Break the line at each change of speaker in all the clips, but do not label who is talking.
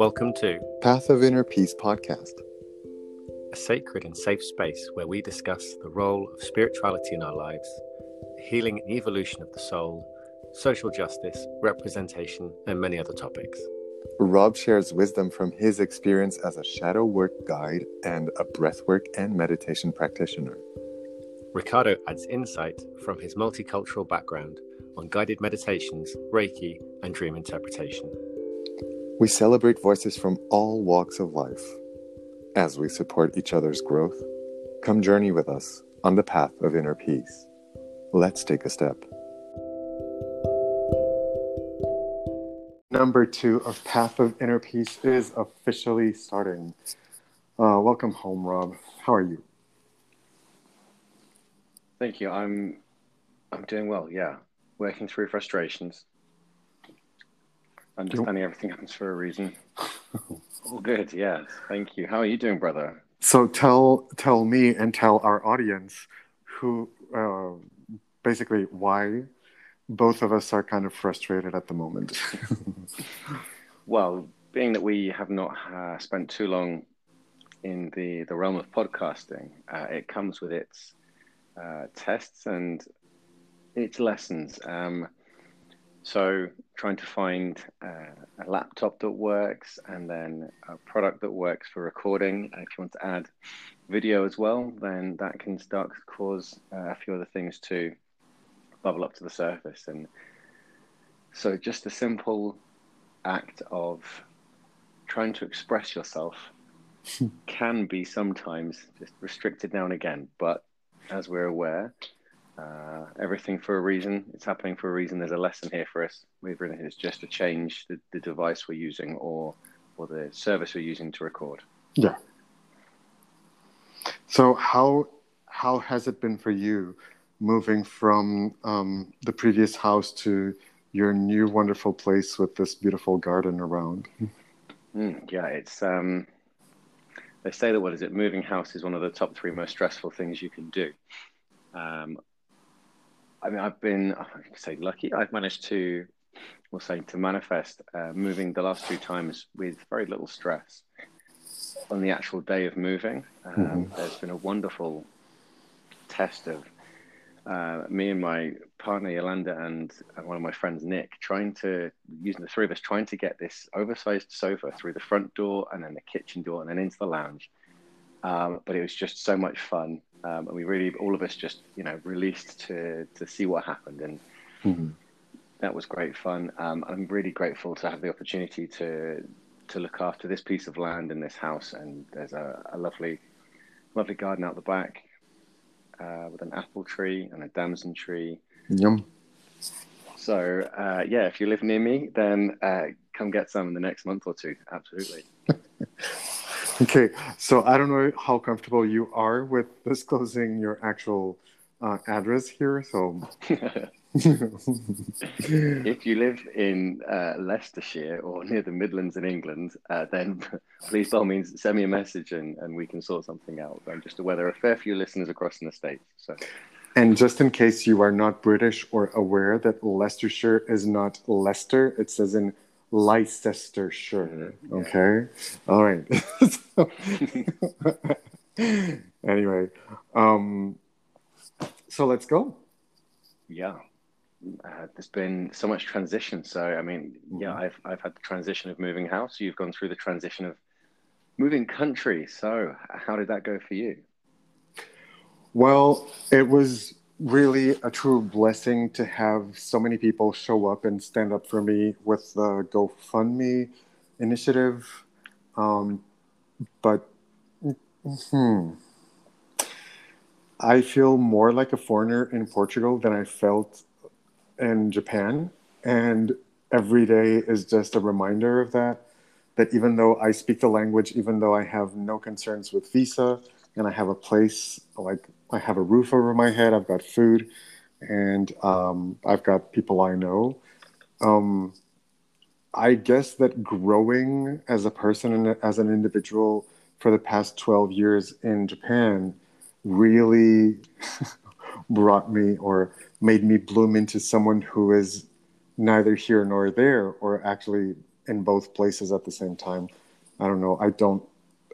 Welcome to
Path of Inner Peace podcast,
a sacred and safe space where we discuss the role of spirituality in our lives, the healing and evolution of the soul, social justice, representation, and many other topics.
Rob shares wisdom from his experience as a shadow work guide and a breathwork and meditation practitioner.
Ricardo adds insight from his multicultural background on guided meditations, Reiki, and dream interpretation.
We celebrate voices from all walks of life. As we support each other's growth, come journey with us on the path of inner peace. Let's take a step. Number two of Path of Inner Peace is officially starting. Uh, welcome home, Rob. How are you?
Thank you. I'm I'm doing well. Yeah, working through frustrations, understanding everything happens for a reason. All good. Yes. Thank you. How are you doing, brother?
So tell tell me and tell our audience who uh, basically why both of us are kind of frustrated at the moment.
well, being that we have not uh, spent too long in the the realm of podcasting, uh, it comes with its uh, tests and its lessons. Um, so trying to find uh, a laptop that works and then a product that works for recording. If you want to add video as well, then that can start to cause uh, a few other things to bubble up to the surface. And so just a simple act of trying to express yourself can be sometimes just restricted now and again. But as we're aware, uh, everything for a reason. It's happening for a reason. There's a lesson here for us. Whether it's just to change the, the device we're using or or the service we're using to record.
Yeah. So how how has it been for you moving from um, the previous house to your new wonderful place with this beautiful garden around?
Mm, yeah, it's um, they say that what is it? Moving house is one of the top three most stressful things you can do. Um, I mean, I've been, I say, lucky. I've managed to, we'll say, to manifest uh, moving the last two times with very little stress. On the actual day of moving, um, mm-hmm. there's been a wonderful test of uh, me and my partner Yolanda and, and one of my friends Nick trying to using the three of us trying to get this oversized sofa through the front door and then the kitchen door and then into the lounge. Um, but it was just so much fun um, and we really all of us just you know released to to see what happened. And mm-hmm. that was great fun. Um, i'm really grateful to have the opportunity to to look after this piece of land and this house. And there's a, a lovely lovely garden out the back uh, with an apple tree and a damson tree.
Yum.
So uh, yeah if you live near me then uh, come get some in the next month or two. Absolutely
Okay, so I don't know how comfortable you are with disclosing your actual uh, address here. So,
if you live in uh, Leicestershire or near the Midlands in England, uh, then please by all means send me a message and, and we can sort something out. I'm just aware there are a fair few listeners across in the states. So.
And just in case you are not British or aware that Leicestershire is not Leicester, it says in Leicestershire. Okay. All right. anyway, um, so let's go.
Yeah. Uh, there's been so much transition. So, I mean, yeah, mm-hmm. I've, I've had the transition of moving house. You've gone through the transition of moving country. So, how did that go for you?
Well, it was really a true blessing to have so many people show up and stand up for me with the GoFundMe initiative. Um, but hmm, I feel more like a foreigner in Portugal than I felt in Japan. And every day is just a reminder of that. That even though I speak the language, even though I have no concerns with visa and I have a place like I have a roof over my head, I've got food, and um, I've got people I know. Um, I guess that growing as a person and as an individual for the past 12 years in Japan really brought me or made me bloom into someone who is neither here nor there, or actually in both places at the same time. I don't know. I don't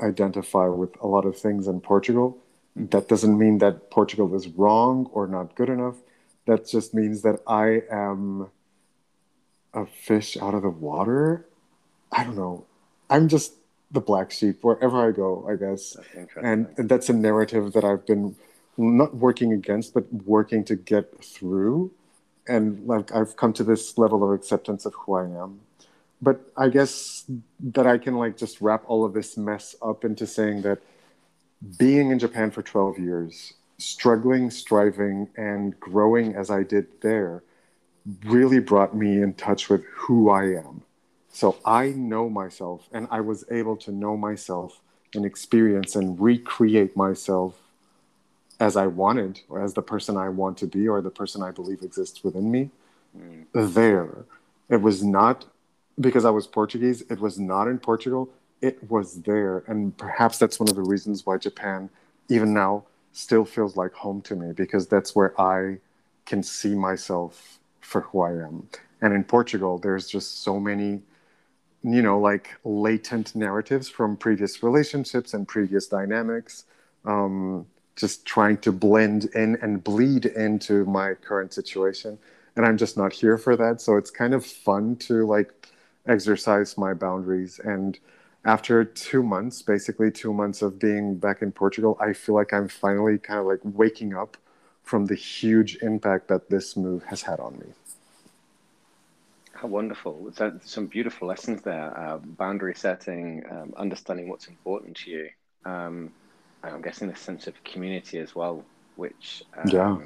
identify with a lot of things in Portugal. That doesn't mean that Portugal is wrong or not good enough. That just means that I am a fish out of the water. I don't know. I'm just the black sheep wherever I go, I guess. And, and that's a narrative that I've been not working against, but working to get through. And like I've come to this level of acceptance of who I am. But I guess that I can like just wrap all of this mess up into saying that being in Japan for 12 years, struggling, striving, and growing as I did there really brought me in touch with who I am. So I know myself, and I was able to know myself and experience and recreate myself as I wanted, or as the person I want to be, or the person I believe exists within me. Mm. There. It was not because I was Portuguese, it was not in Portugal, it was there. And perhaps that's one of the reasons why Japan, even now, still feels like home to me, because that's where I can see myself for who I am. And in Portugal, there's just so many, you know, like latent narratives from previous relationships and previous dynamics. Um, just trying to blend in and bleed into my current situation and i'm just not here for that so it's kind of fun to like exercise my boundaries and after two months basically two months of being back in portugal i feel like i'm finally kind of like waking up from the huge impact that this move has had on me.
How wonderful. Some beautiful lessons there uh, boundary setting um, understanding what's important to you um, I'm guessing a sense of community as well, which um, yeah,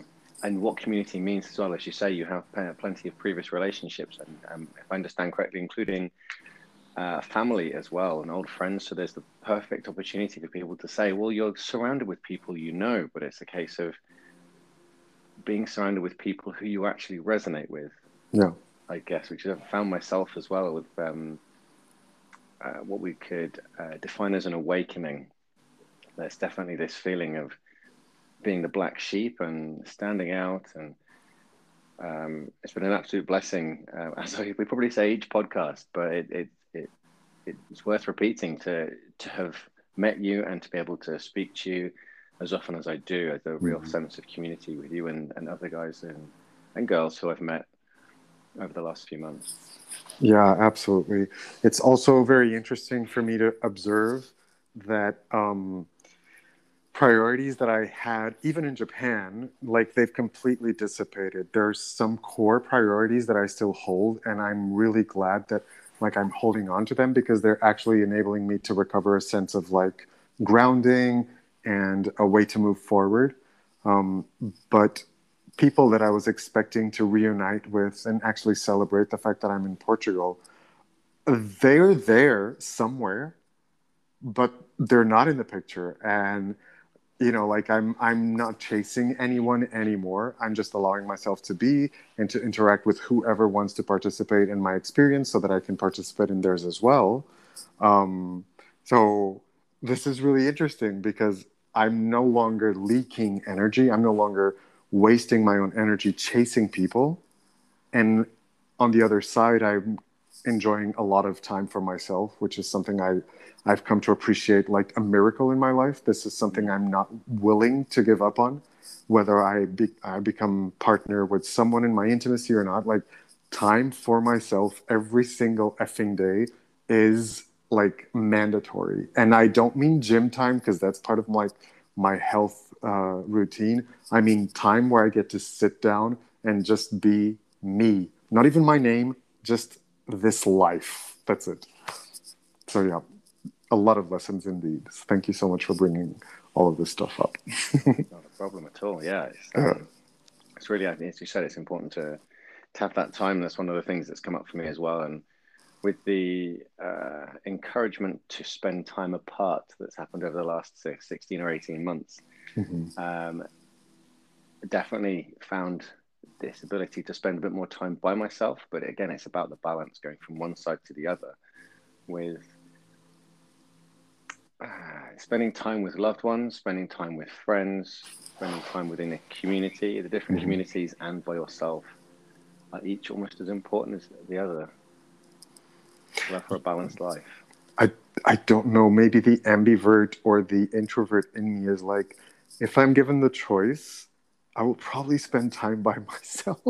and what community means as well. As you say, you have plenty of previous relationships, and um, if I understand correctly, including uh, family as well and old friends. So there's the perfect opportunity for people to say, well, you're surrounded with people you know, but it's a case of being surrounded with people who you actually resonate with.
Yeah,
I guess, which I've found myself as well with um, uh, what we could uh, define as an awakening there's definitely this feeling of being the black sheep and standing out and um, it's been an absolute blessing uh, as we probably say each podcast but it, it, it it's worth repeating to to have met you and to be able to speak to you as often as I do as a real mm-hmm. sense of community with you and, and other guys and, and girls who I've met over the last few months
yeah absolutely it's also very interesting for me to observe that um, priorities that I had, even in Japan, like they've completely dissipated. There's some core priorities that I still hold, and I'm really glad that like I'm holding on to them because they're actually enabling me to recover a sense of like grounding and a way to move forward. Um, but people that I was expecting to reunite with and actually celebrate the fact that I'm in Portugal, they're there somewhere, but they're not in the picture. And you know like i'm i'm not chasing anyone anymore. I'm just allowing myself to be and to interact with whoever wants to participate in my experience so that i can participate in theirs as well. Um, so this is really interesting because i'm no longer leaking energy. I'm no longer wasting my own energy chasing people. And on the other side i'm enjoying a lot of time for myself which is something i I've come to appreciate like a miracle in my life. This is something I'm not willing to give up on, whether I be, I become partner with someone in my intimacy or not. Like time for myself every single effing day is like mandatory, and I don't mean gym time because that's part of my my health uh, routine. I mean time where I get to sit down and just be me, not even my name, just this life. That's it. So yeah a lot of lessons indeed. Thank you so much for bringing all of this stuff up.
Not a problem at all. Yeah, it's, um, it's really, as you said, it's important to, to have that time. That's one of the things that's come up for me as well. And with the uh, encouragement to spend time apart that's happened over the last six, 16 or 18 months, mm-hmm. um, definitely found this ability to spend a bit more time by myself. But again, it's about the balance going from one side to the other with uh, spending time with loved ones, spending time with friends, spending time within a community, the different mm-hmm. communities, and by yourself are each almost as important as the other. for a balanced life.
I I don't know. Maybe the ambivert or the introvert in me is like, if I'm given the choice, I will probably spend time by myself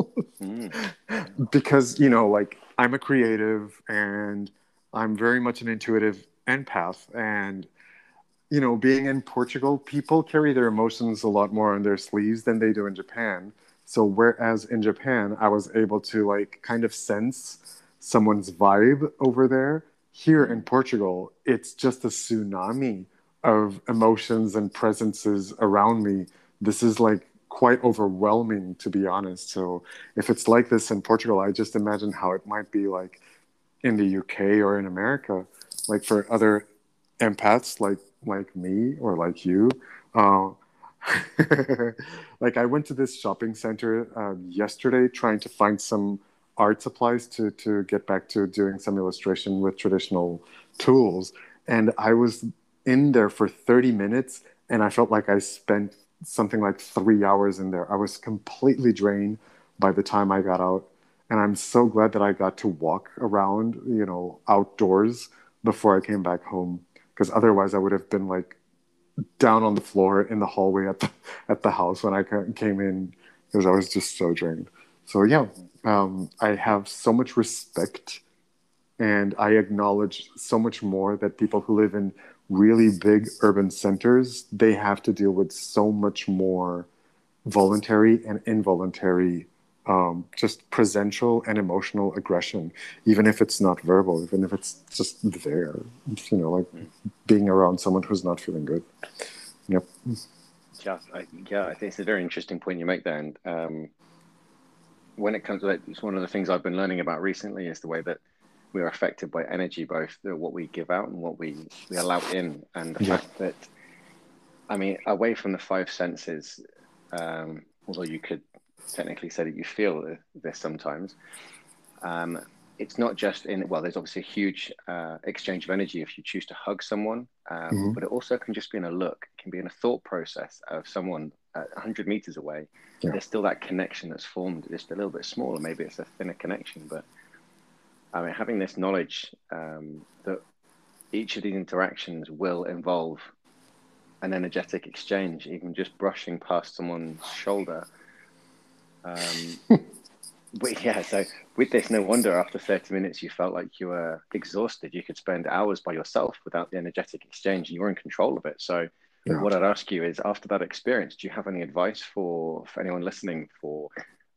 mm. because you know, like I'm a creative and I'm very much an intuitive empath, and you know, being in Portugal, people carry their emotions a lot more on their sleeves than they do in Japan. So whereas in Japan, I was able to like kind of sense someone's vibe over there here in Portugal, it's just a tsunami of emotions and presences around me. This is like quite overwhelming, to be honest. So if it's like this in Portugal, I just imagine how it might be like in the UK or in America, like for other empaths like like me or like you. Uh, like I went to this shopping center uh, yesterday trying to find some art supplies to to get back to doing some illustration with traditional tools and i was in there for 30 minutes and i felt like i spent something like three hours in there. I was completely drained by the time i got out. And i'm so glad that i got to walk around you know outdoors before i came back home. Because otherwise i would have been like down on the floor in the hallway at the at the house when i came in because i was just so drained. So yeah um, I have so much respect and I acknowledge so much more that people who live in really big urban centers, they have to deal with so much more voluntary and involuntary um, just presential and emotional aggression, even if it's not verbal, even if it's just there, you know, like being around someone who's not feeling good. Yep.
Yeah, I, yeah, I think it's a very interesting point you make there. And um, when it comes to it, it's one of the things I've been learning about recently is the way that we're affected by energy, both what we give out and what we, we allow in, and the yeah. fact that, I mean, away from the five senses, um, although you could technically say that you feel this sometimes, um, it's not just in well there's obviously a huge uh, exchange of energy if you choose to hug someone um, mm-hmm. but it also can just be in a look it can be in a thought process of someone 100 meters away yeah. there's still that connection that's formed just a little bit smaller maybe it's a thinner connection but i mean having this knowledge um, that each of these interactions will involve an energetic exchange even just brushing past someone's shoulder um, but yeah, so with this, no wonder after 30 minutes you felt like you were exhausted. You could spend hours by yourself without the energetic exchange and you were in control of it. So yeah. what I'd ask you is after that experience, do you have any advice for, for anyone listening for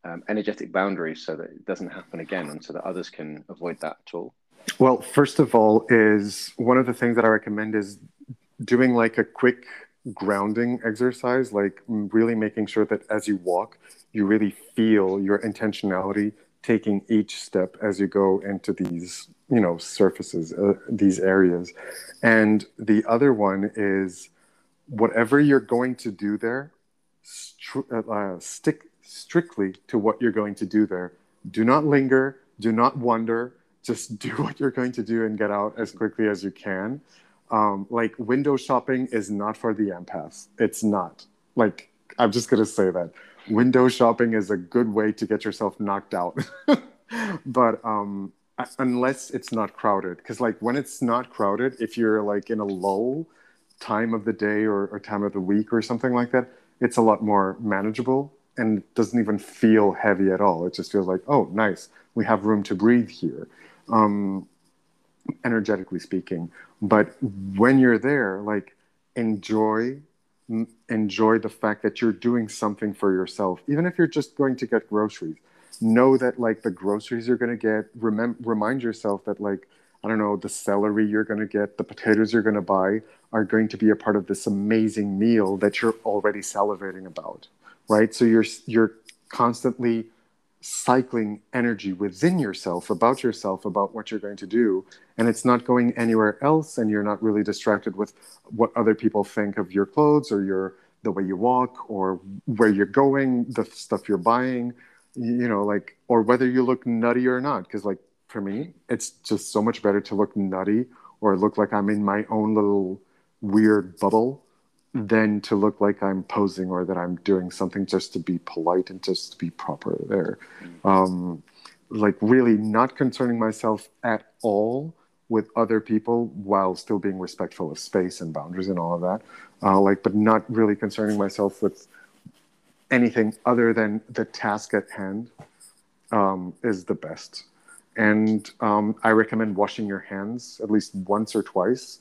um, energetic boundaries so that it doesn't happen again and so that others can avoid that at all?
Well, first of all, is one of the things that I recommend is doing like a quick grounding exercise, like really making sure that as you walk, you really feel your intentionality taking each step as you go into these you know surfaces uh, these areas and the other one is whatever you're going to do there uh, uh, stick strictly to what you're going to do there. Do not linger do not wonder. Just do what you're going to do and get out as quickly as you can. Um, like window shopping is not for the empaths. It's not. Like i'm just going to say that. Window shopping is a good way to get yourself knocked out. but um, unless it's not crowded, because like when it's not crowded, if you're like in a low time of the day or, or time of the week or something like that, it's a lot more manageable and doesn't even feel heavy at all. It just feels like, oh, nice, we have room to breathe here, um, energetically speaking. But when you're there, like enjoy enjoy the fact that you're doing something for yourself even if you're just going to get groceries know that like the groceries you're going to get remember remind yourself that like i don't know the celery you're going to get the potatoes you're going to buy are going to be a part of this amazing meal that you're already salivating about right? So you're you're constantly cycling energy within yourself about yourself about what you're going to do and it's not going anywhere else and you're not really distracted with what other people think of your clothes or your the way you walk or where you're going the stuff you're buying you know like or whether you look nutty or not because like for me it's just so much better to look nutty or look like i'm in my own little weird bubble than to look like I'm posing or that I'm doing something just to be polite and just to be proper there. Um, like really not concerning myself at all with other people while still being respectful of space and boundaries and all of that. Uh, like, but not really concerning myself with anything other than the task at hand um, is the best. And um, I recommend washing your hands at least once or twice.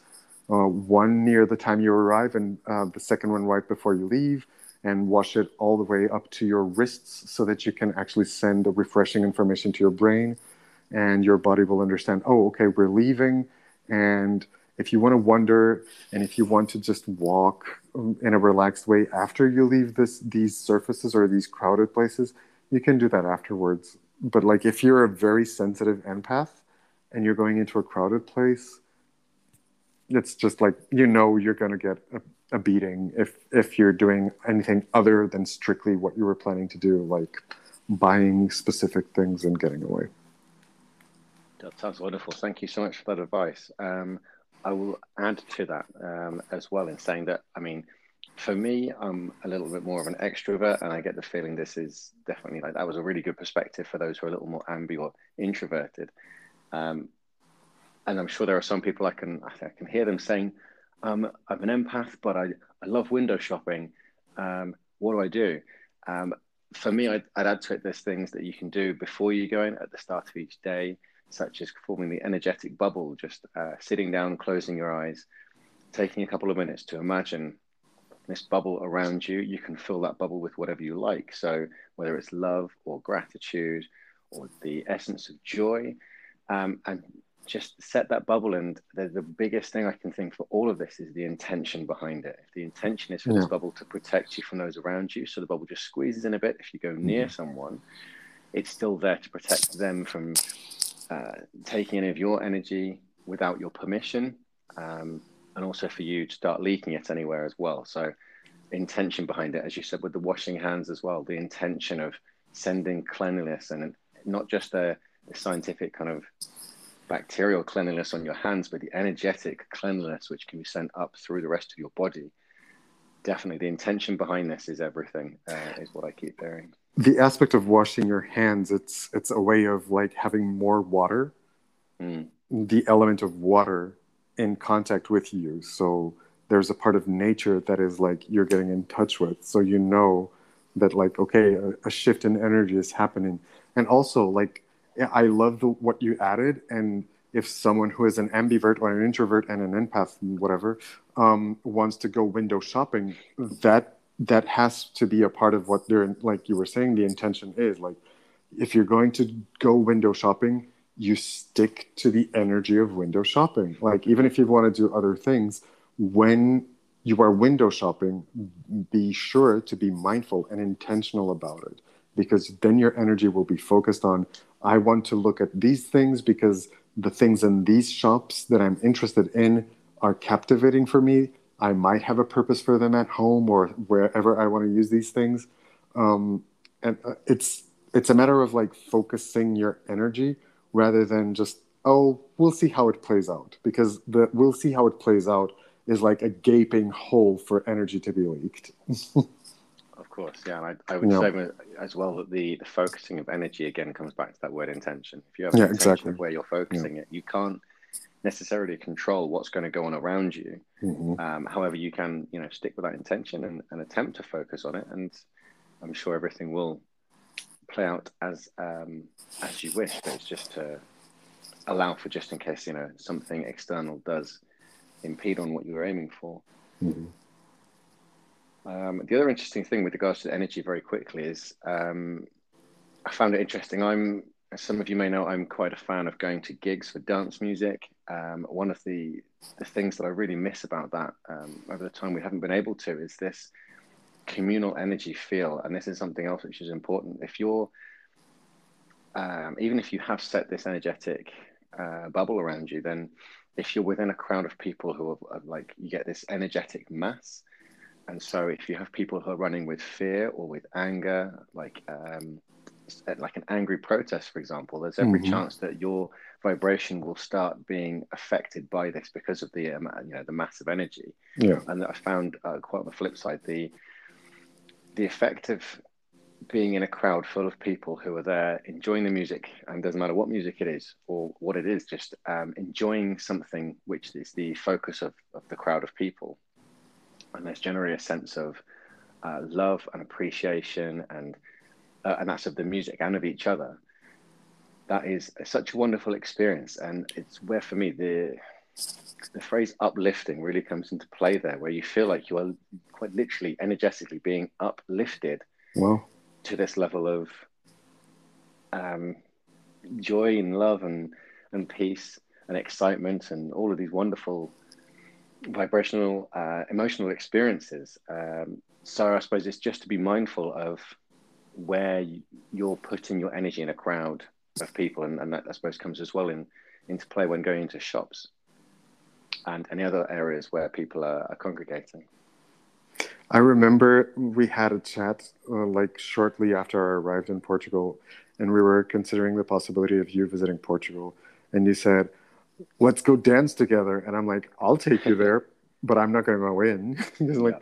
Uh, one near the time you arrive, and uh, the second one right before you leave, and wash it all the way up to your wrists so that you can actually send a refreshing information to your brain and your body will understand oh okay we're leaving. And if you want to wander and if you want to just walk um, in a relaxed way after you leave this these surfaces or these crowded places you can do that afterwards. But like if you're a very sensitive empath and you're going into a crowded place it's just like you know you're going to get a, a beating if if you're doing anything other than strictly what you were planning to do like buying specific things and getting away
that sounds wonderful. Thank you so much for that advice. Um, I will add to that um, as well in saying that, I mean, for me, I'm a little bit more of an extrovert, and I get the feeling this is definitely like that was a really good perspective for those who are a little more ambi or introverted. Um, and I'm sure there are some people I can I can hear them saying, um, "I'm an empath, but I, I love window shopping. Um, what do I do?" Um, for me, I'd, I'd add to it. There's things that you can do before you go in at the start of each day such as forming the energetic bubble, just uh, sitting down, closing your eyes, taking a couple of minutes to imagine this bubble around you. You can fill that bubble with whatever you like. So, whether it's love or gratitude or the essence of joy, um, and just set that bubble. And the, the, biggest thing I can think for all of this is the intention behind it. If the intention is for yeah. this bubble to protect you from those around you, so the bubble just squeezes in a bit. If you go near mm. someone, it's still there to protect them from uh, taking any of your energy without your permission, um, and also for you to start leaking it anywhere as well. So, intention behind it, as you said, with the washing hands as well, the intention of sending cleanliness and not just a, a scientific kind of bacterial cleanliness on your hands, but the energetic cleanliness which can be sent up through the rest of your body. Definitely, the intention behind this is everything. Uh, is what I keep hearing
the aspect of washing your hands it's it's a way of like having more water mm. the element of water in contact with you so there's a part of nature that is like you're getting in touch with so you know that like okay a, a shift in energy is happening and also like i love the, what you added and if someone who is an ambivert or an introvert and an empath whatever um, wants to go window shopping that that has to be a part of what they're like you were saying the intention is like if you're going to go window shopping you stick to the energy of window shopping. Like even if you want to do other things when you are window shopping be sure to be mindful and intentional about it because then your energy will be focused on i want to look at these things because the things in these shops that i'm interested in are captivating for me I might have a purpose for them at home or wherever I want to use these things. Um, and uh, it's it's a matter of like focusing your energy rather than just oh we'll see how it plays out because the we'll see how it plays out is like a gaping hole for energy to be leaked.
of course, yeah, and I, I would yeah. say as well that the, the focusing of energy again comes back to that word intention. If you have yeah, exactly. where you're focusing yeah. it, you can't necessarily control what's going to go on around you. Mm-hmm. Um, however, you can, you know, stick with that intention and, and, attempt to focus on it, and I'm sure everything will play out as um, as you wish. But it's just to allow for just in case you know something external does impede on what you were aiming for. Mm-hmm. Um, the other interesting thing with regards to energy, very quickly, is um, I found it interesting. I'm as some of you may know, I'm quite a fan of going to gigs for dance music. Um, one of the the things that I really miss about that um, over the time we haven't been able to is this communal energy feel, and this is something else which is important. If you're um, even if you have set this energetic uh, bubble around you, then if you're within a crowd of people who are, are like you get this energetic mass, and so if you have people who are running with fear or with anger, like um, like an angry protest, for example, there's every mm-hmm. chance that your vibration will start being affected by this because of the um, you know the massive energy.
Yeah.
And I found uh, quite on the flip side the the effect of being in a crowd full of people who are there enjoying the music, and doesn't matter what music it is or what it is, just um, enjoying something which is the focus of, of the crowd of people. And there's generally a sense of uh, love and appreciation, and uh, and that's of the music and of each other. That is such a wonderful experience, and it's where for me the the phrase uplifting really comes into play there, where you feel like you are quite literally, energetically being uplifted
Wow.
to this level of um, joy and love and, and peace and excitement and all of these wonderful vibrational, uh, emotional experiences. Um, so I suppose it's just to be mindful of where you're putting your energy in a crowd of people, and, and that I suppose comes as well in into play when going into shops and any other areas where people are, are congregating.
I remember we had a chat uh, like shortly after I arrived in Portugal, and we were considering the possibility of you visiting Portugal. And you said, "Let's go dance together." And I'm like, "I'll take you there, but I'm not going to go in." like,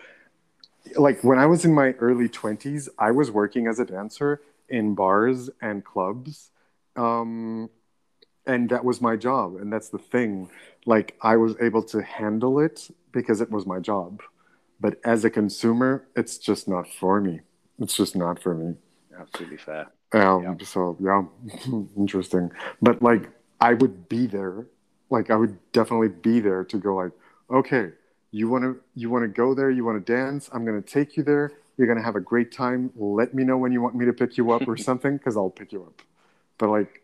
like when I was in my early 20s, I was working as a dancer in bars and clubs. Um, and that was my job. And that's the thing. Like, I was able to handle it because it was my job. But as a consumer, it's just not for me. It's just not for me.
Absolutely fair.
Um,
Yeah.
So, yeah, interesting. But like, I would be there. Like, I would definitely be there to go, like, okay, you want to you want to go there you want to dance i'm going to take you there you're going to have a great time let me know when you want me to pick you up or something because i'll pick you up. But like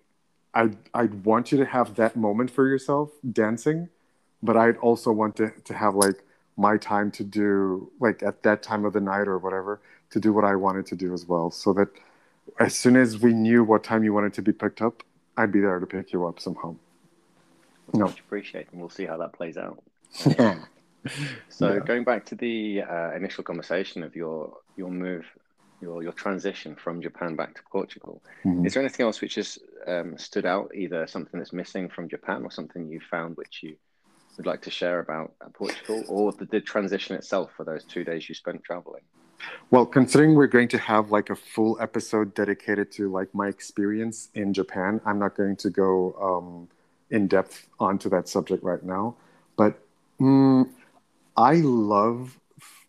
i i'd want you to have that moment for yourself dancing but i'd also want to to have like my time to do like at that time of the night or whatever to do what i wanted to do as well so that as soon as we knew what time you wanted to be picked up i'd be there to pick you up somehow no
Much appreciate, and we'll see how that plays out.
yeah
So
Yeah.
going back to the uh, initial conversation of your your move, your your transition from Japan back to Portugal,
Mhm.
is there anything else which has um, stood out? Either something that's missing from Japan, or something you found which you would like to share about uh, Portugal, or the, the transition itself for those two days you spent traveling?
Well, considering we're going to have like a full episode dedicated to like my experience in Japan, I'm not going to go um, in depth onto that subject right now. But mm, I love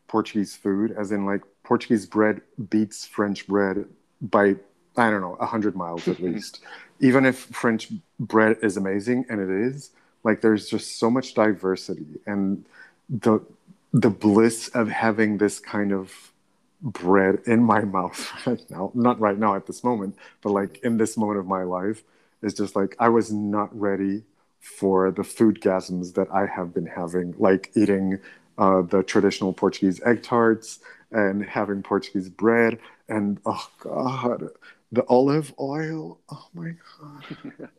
Portuguese food, as in like Portuguese bread beats French bread by I don't know a hundred miles at least. Even if French bread is amazing, and it is, like there's just so much diversity and the the bliss of having this kind of bread in my mouth right now not right now at this moment but like in this moment of my life is just like i was not ready for the food gasms that i have been having like eating uh, the traditional portuguese egg tarts and having portuguese bread and oh god the olive oil. Oh my god.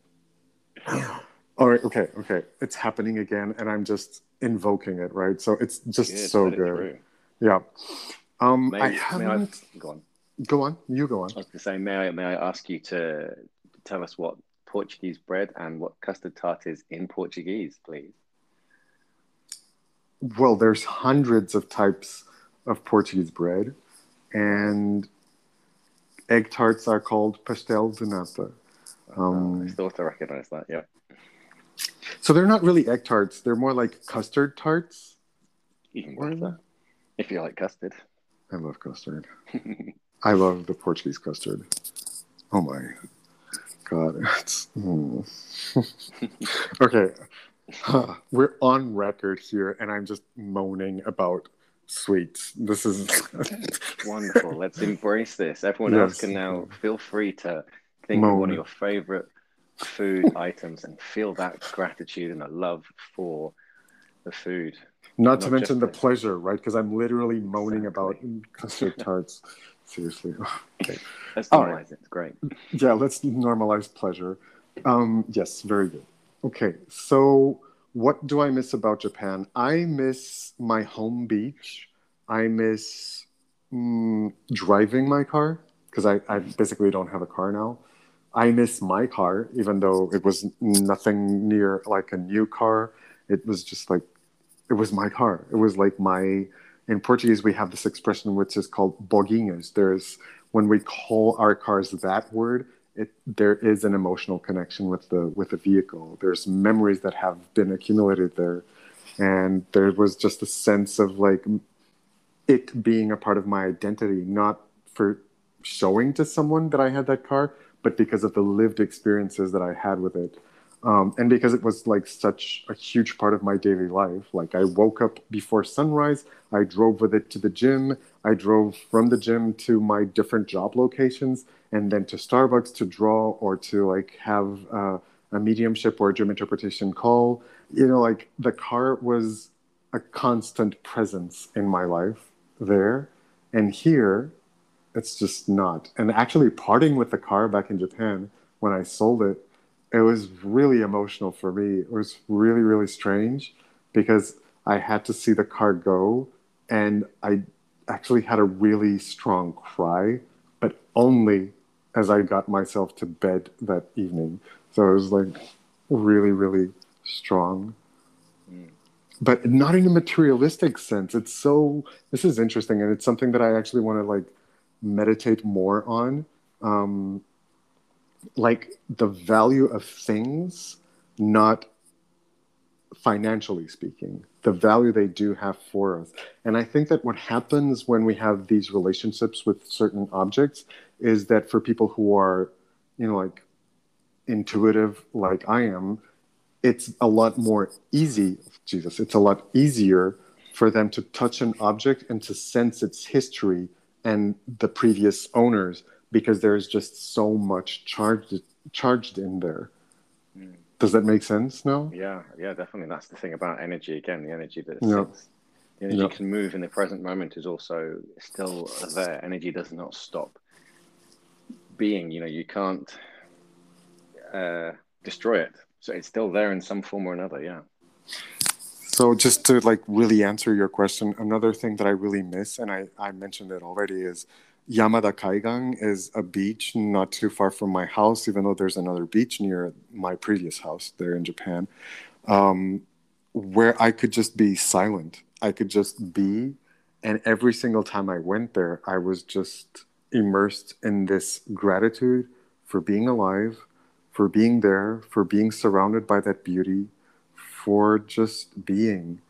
All right. Okay. Okay. It's happening again and i'm just invoking it right? So it's just
Good,
so good. yeah. Um
May,
i haven't
go on.
go on. You go on.
I was going to say, may I, may I ask you to tell us what Portuguese bread and what custard tart is in Portuguese, please?
well there's hundreds of types of portuguese bread and egg tarts are called pastel de nata
Um, I
um,
thought I recognized that. Yeah.
so they're not really egg tarts they're more like custard tarts
Even better. If you like custard.
i love custard i love the portuguese custard oh my god it's mm. okay Huh. we're on record here and i'm just moaning about sweets this is
Wonderful. Let's embrace this. Everyone else can now feel free to think of one of your favorite food items and feel that gratitude and a love for the food.
Not to
Not
mention the
this.
pleasure, right? Because I'm literally moaning about custard tarts. Seriously. Okay.
Let's normalize
right.
it. It's great.
Yeah, let's normalize pleasure. Um, yes, very good. Okay, so what do I miss about Japan? I miss my home beach. I miss mm, driving my car because I, I basically don't have a car now. I miss my car, even though it was nothing near like a new car. It was just like, it was my car. It was like my, in Portuguese, we have this expression which is called boguinhas. There's when we call our cars that word, it, there is an emotional connection with the with the vehicle. There's memories that have been accumulated there, and there was just a sense of like it being a part of my identity, not for showing to someone that I had that car, but because of the lived experiences that I had with it. Um, and because it was like such a huge part of my daily life. Like I woke up before sunrise, I drove with it to the gym, I drove from the gym to my different job locations, and then to Starbucks to draw or to like have uh, a mediumship or a dream interpretation call. You know, like the car was a constant presence in my life there, and here it's just not. And actually, parting with the car back in Japan when I sold it, it was really emotional for me. It was really, really strange because I had to see the car go, and I actually had a really strong cry, but only as I got myself to bed that evening. So it was like really, really strong. Mm. But not in a materialistic sense. It's so, this is interesting. And it's something that I actually want to like meditate more on. Um, like the value of things, not financially speaking, the value they do have for us. And I think that what happens when we have these relationships with certain objects is that for people who are, you know, like intuitive like I am, it's a lot more easy, Jesus, it's a lot easier for them to touch an object and to sense its history and the previous owners because there's just so much charged charged in there. Mm. Does that make sense? No.
Yeah, yeah, definitely. That's the thing about energy. Again, the energy that yeah. the energy yeah. can move in the present moment is also still there. Energy does not stop being. You know, you can't uh, destroy it, so it's still there in some form or another. Yeah.
So just to like really answer your question, another thing that I really miss, and I, I mentioned it already, is Yamada Kaigan is a beach not too far from my house, even though there's another beach near my previous house there in Japan, um, where I could just be silent. I could just be. And every single time I went there, I was just immersed in this gratitude for being alive, for being there, for being surrounded by that beauty, for just being.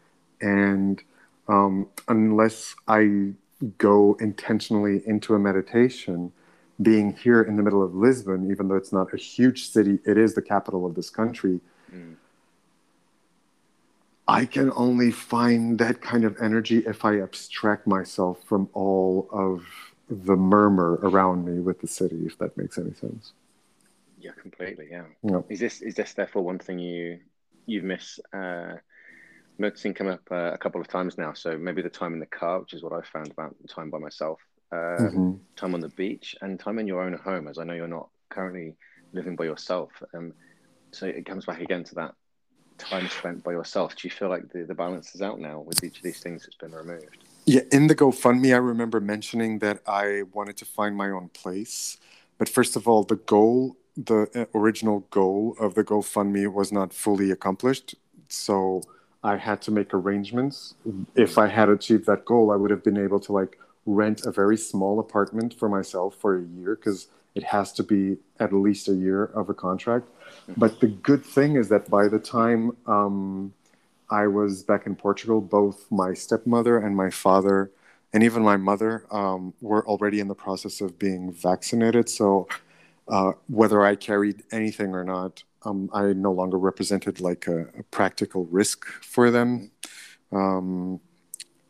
And um, unless I go intentionally into a meditation, being here in the middle of Lisbon, even though it's not a huge city, it is the capital of this country. Mm. I can only find that kind of energy if I abstract myself from all of the murmur around me with the city, if that makes any sense.
Yeah, completely. Yeah. yeah. Is this is this therefore one thing you you miss uh, noticing come up uh, a couple of times now. So maybe the time in the car, which is what I found about time by myself, uh, mm-hmm. time on the beach, and time in your own home, as I know you're not currently living by yourself. Um, so it comes back again to that time spent by yourself. Do you feel like the, the balance is out now with each of these things that's been removed?
Yeah, in the GoFundMe, I remember mentioning that I wanted to find my own place. But first of all, the goal, the uh, original goal of the GoFundMe was not fully accomplished. So I had to make arrangements. If I had achieved that goal, I would have been able to like rent a very small apartment for myself for a year because it has to be at least a year of a contract. But the good thing is that by the time um, I was back in Portugal, both my stepmother and my father, and even my mother, um, were already in the process of being vaccinated. So uh, whether I carried anything or not, um, I no longer represented like a, a practical risk for them. Um,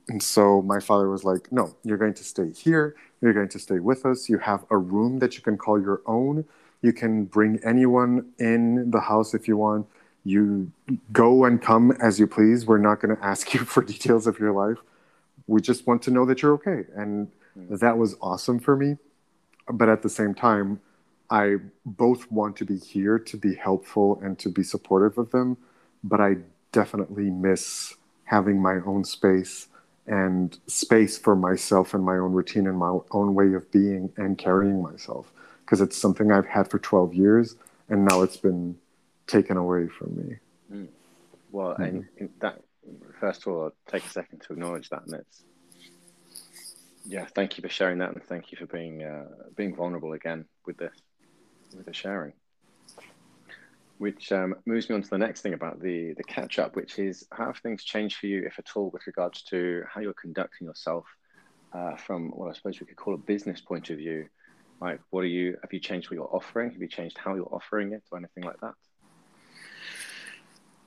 and so my father was like, no, you're going to stay here. You're going to stay with us. You have a room that you can call your own. You can bring anyone in the house if you want. You go and come as you please. We're not going to ask you for details of your life. We just want to know that you're okay. And that was awesome for me. But at the same time, I both want to be here to be helpful and to be supportive of them, but I definitely miss having my own space and space for myself and my own routine and my own way of being and carrying myself because it's something I've had for 12 years and now it's been taken away from me.
Mm. Well, mm-hmm. and that first of all, I'll take a second to acknowledge that, and it's Yeah, thank you for sharing that, and thank you for being uh, being vulnerable again with this, the sharing. Which um, moves me on to the next thing about the the catch up, which is how have things changed for you, if at all, with regards to how you're conducting yourself uh, from what I suppose we could call a business point of view. Like, what are you? Have you changed what you're offering? Have you changed how you're offering it, or anything like that?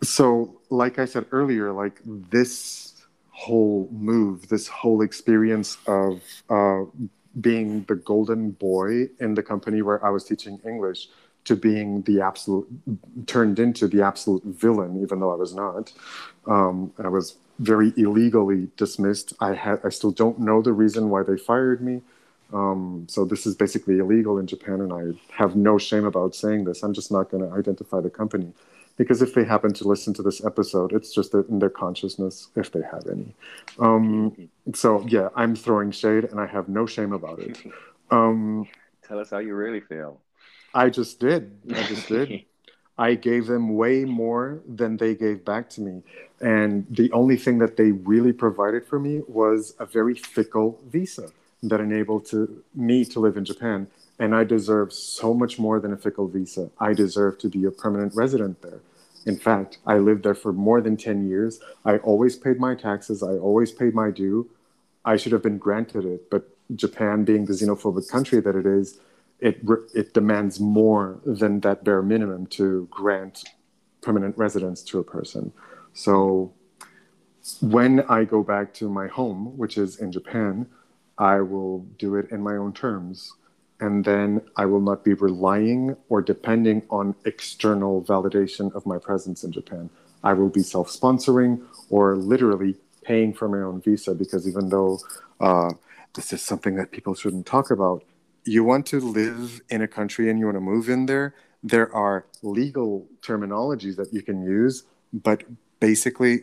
So, like I said earlier, like this whole move, this whole experience of uh, being the golden boy in the company where I was teaching English to being the absolute, turned into the absolute villain, even though I was not. Um, I was very illegally dismissed. I had, I still don't know the reason why they fired me. Um, so this is basically illegal in Japan, and I have no shame about saying this. I'm just not going to identify the company because if they happen to listen to this episode, it's just in their consciousness, if they have any. Um, so yeah, I'm throwing shade, and I have no shame about it. Um,
Tell us how you really feel.
I just did. I just did. I gave them way more than they gave back to me. And the only thing that they really provided for me was a very fickle visa that enabled to me to live in Japan. And I deserve so much more than a fickle visa. I deserve to be a permanent resident there. In fact, I lived there for more than 10 years. I always paid my taxes, I always paid my due. I should have been granted it. But Japan, being the xenophobic country that it is, it, it demands more than that bare minimum to grant permanent residence to a person. So when I go back to my home, which is in Japan, I will do it in my own terms. And then I will not be relying or depending on external validation of my presence in Japan. I will be self sponsoring or literally paying for my own visa because even though uh, this is something that people shouldn't talk about, you want to live in a country and you want to move in there, there are legal terminologies that you can use, but basically,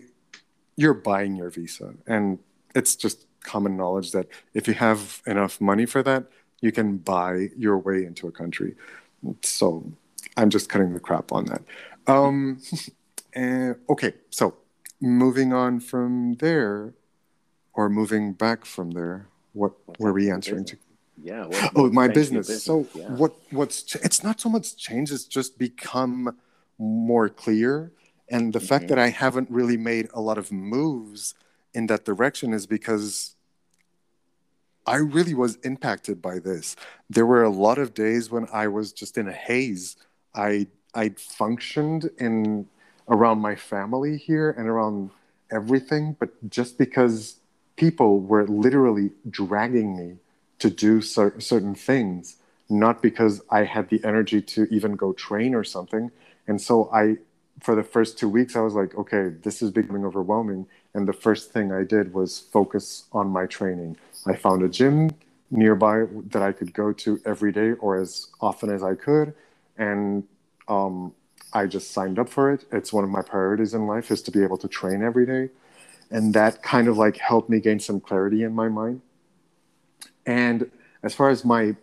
you're buying your visa. And it's just common knowledge that if you have enough money for that, you can buy your way into a country. So I'm just cutting the crap on that. Um, and, okay, so moving on from there, or moving back from there, what What's were we answering to?
yeah
what, oh my business. business. so yeah. what what's it's not so much change it's just become more clear and the mm-hmm. fact that i haven't really made a lot of moves in that direction is because i really was impacted by this there were a lot of days when i was just in a haze i i functioned in around my family here and around everything but just because people were literally dragging me to do cer- certain things, not because I had the energy to even go train or something. And so I, for the first two weeks, I was like, okay, this is becoming overwhelming. And the first thing I did was focus on my training. I found a gym nearby that I could go to every day or as often as I could. And um, I just signed up for it. It's one of my priorities in life is to be able to train every day. And that kind of like helped me gain some clarity in my mind. And as far as my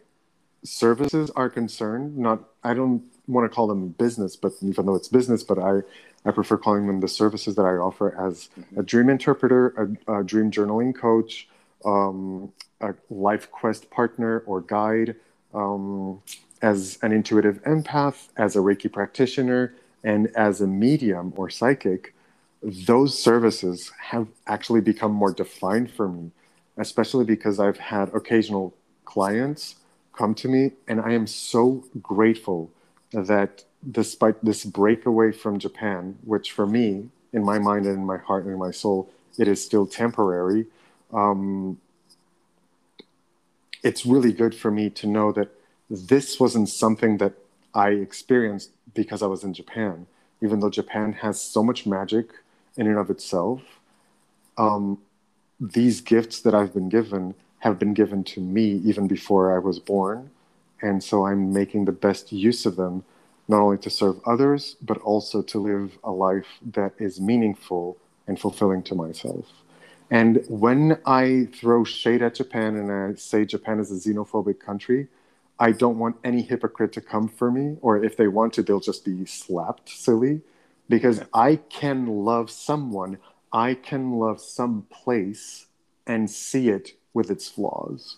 services are concerned, not I don't want to call them business, but even though it's business, but I, I prefer calling them the services that I offer as a dream interpreter, a, a dream journaling coach, um, a life quest partner or guide, um, as an intuitive empath, as a Reiki practitioner, and as a medium or psychic. Those services have actually become more defined for me especially because I've had occasional clients come to me, and I am so grateful that despite this breakaway from Japan, which for me, in my mind and in my heart and in my soul, it is still temporary. Um, it's really good for me to know that this wasn't something that I experienced because I was in Japan. Even though Japan has so much magic in and of itself, um, these gifts that I've been given have been given to me even before I was born. And so I'm making the best use of them, not only to serve others, but also to live a life that is meaningful and fulfilling to myself. And when I throw shade at Japan and I say Japan is a xenophobic country, I don't want any hypocrite to come for me, or if they want to, they'll just be slapped silly. Because I can love someone I can love some place and see it with its flaws.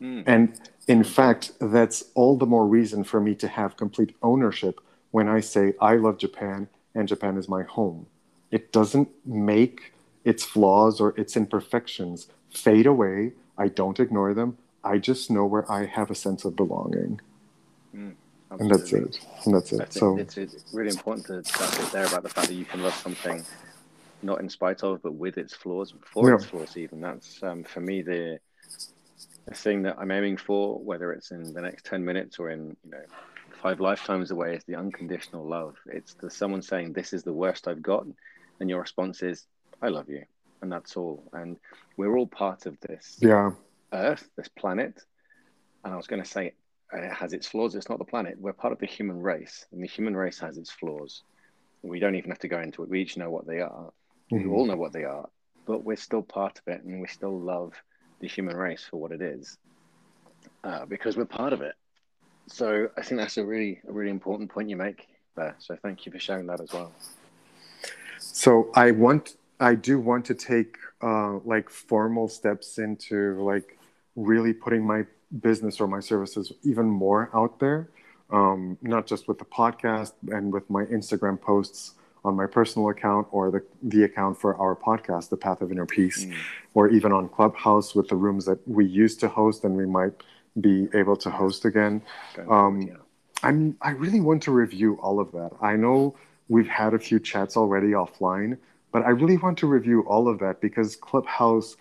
Mm.
And in fact, that's all the more reason for me to have complete ownership when I say I love Japan and Japan is my home. It doesn't make its flaws or its imperfections fade away. I don't ignore them. I just know where I have a sense of belonging.
Mm,
and that's it. And that's it. So
it's, it's really important to start it there about the fact that you can love something not in spite of, but with its flaws, for
Yeah.
its flaws. Even that's um, for me the the thing that I'm aiming for, whether it's in the next ten minutes or in you know five lifetimes away, is the unconditional love. It's the someone saying, "This is the worst I've got," and your response is, "I love you," and that's all. And we're all part of this
yeah,
Earth, this planet, and I was going to say it has its flaws. It's not the planet. We're part of the human race, and the human race has its flaws. We don't even have to go into it. We each know what they are. We
Mhm.
all know what they are, but we're still part of it, and we still love the human race for what it is, uh, because we're part of it. So I think that's a really, a really important point you make there. So thank you for sharing that as well.
So I want, I do want to take uh, like formal steps into like really putting my business or my services even more out there, um, not just with the podcast and with my Instagram posts on my personal account or the the account for our podcast, The Path of Inner Peace, or even on Clubhouse with the rooms that we used to host and we might be able to host again. Um,
yeah.
I'm I really want to review all of that. I know we've had a few chats already offline, but I really want to review all of that because Clubhouse,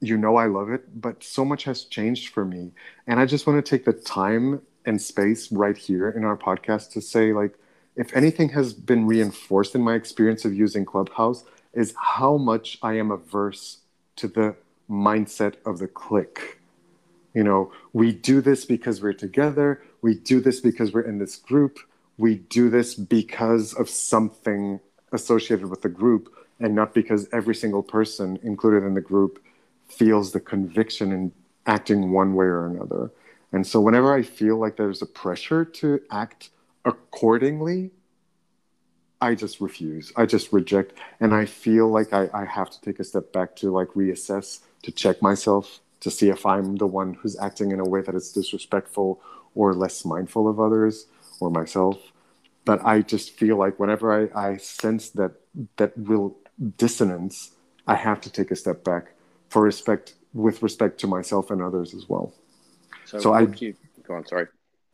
you know I love it, but so much has changed for me. And I just want to take the time and space right here in our podcast to say like if anything has been reinforced in my experience of using Clubhouse is how much I am averse to the mindset of the clique. You know, we do this because we're together. We do this because we're in this group. We do this because of something associated with the group and not because every single person included in the group feels the conviction in acting one way or another. And so, whenever I feel like there's a pressure to act accordingly, I just refuse. I just reject. And I feel like I, I have to take a step back to like reassess, to check myself, to see if I'm the one who's acting in a way that is disrespectful or less mindful of others or myself. But I just feel like whenever I, I sense that that real dissonance, I have to take a step back for respect with respect to myself and others as well.
So,
so I-
you go on? Sorry.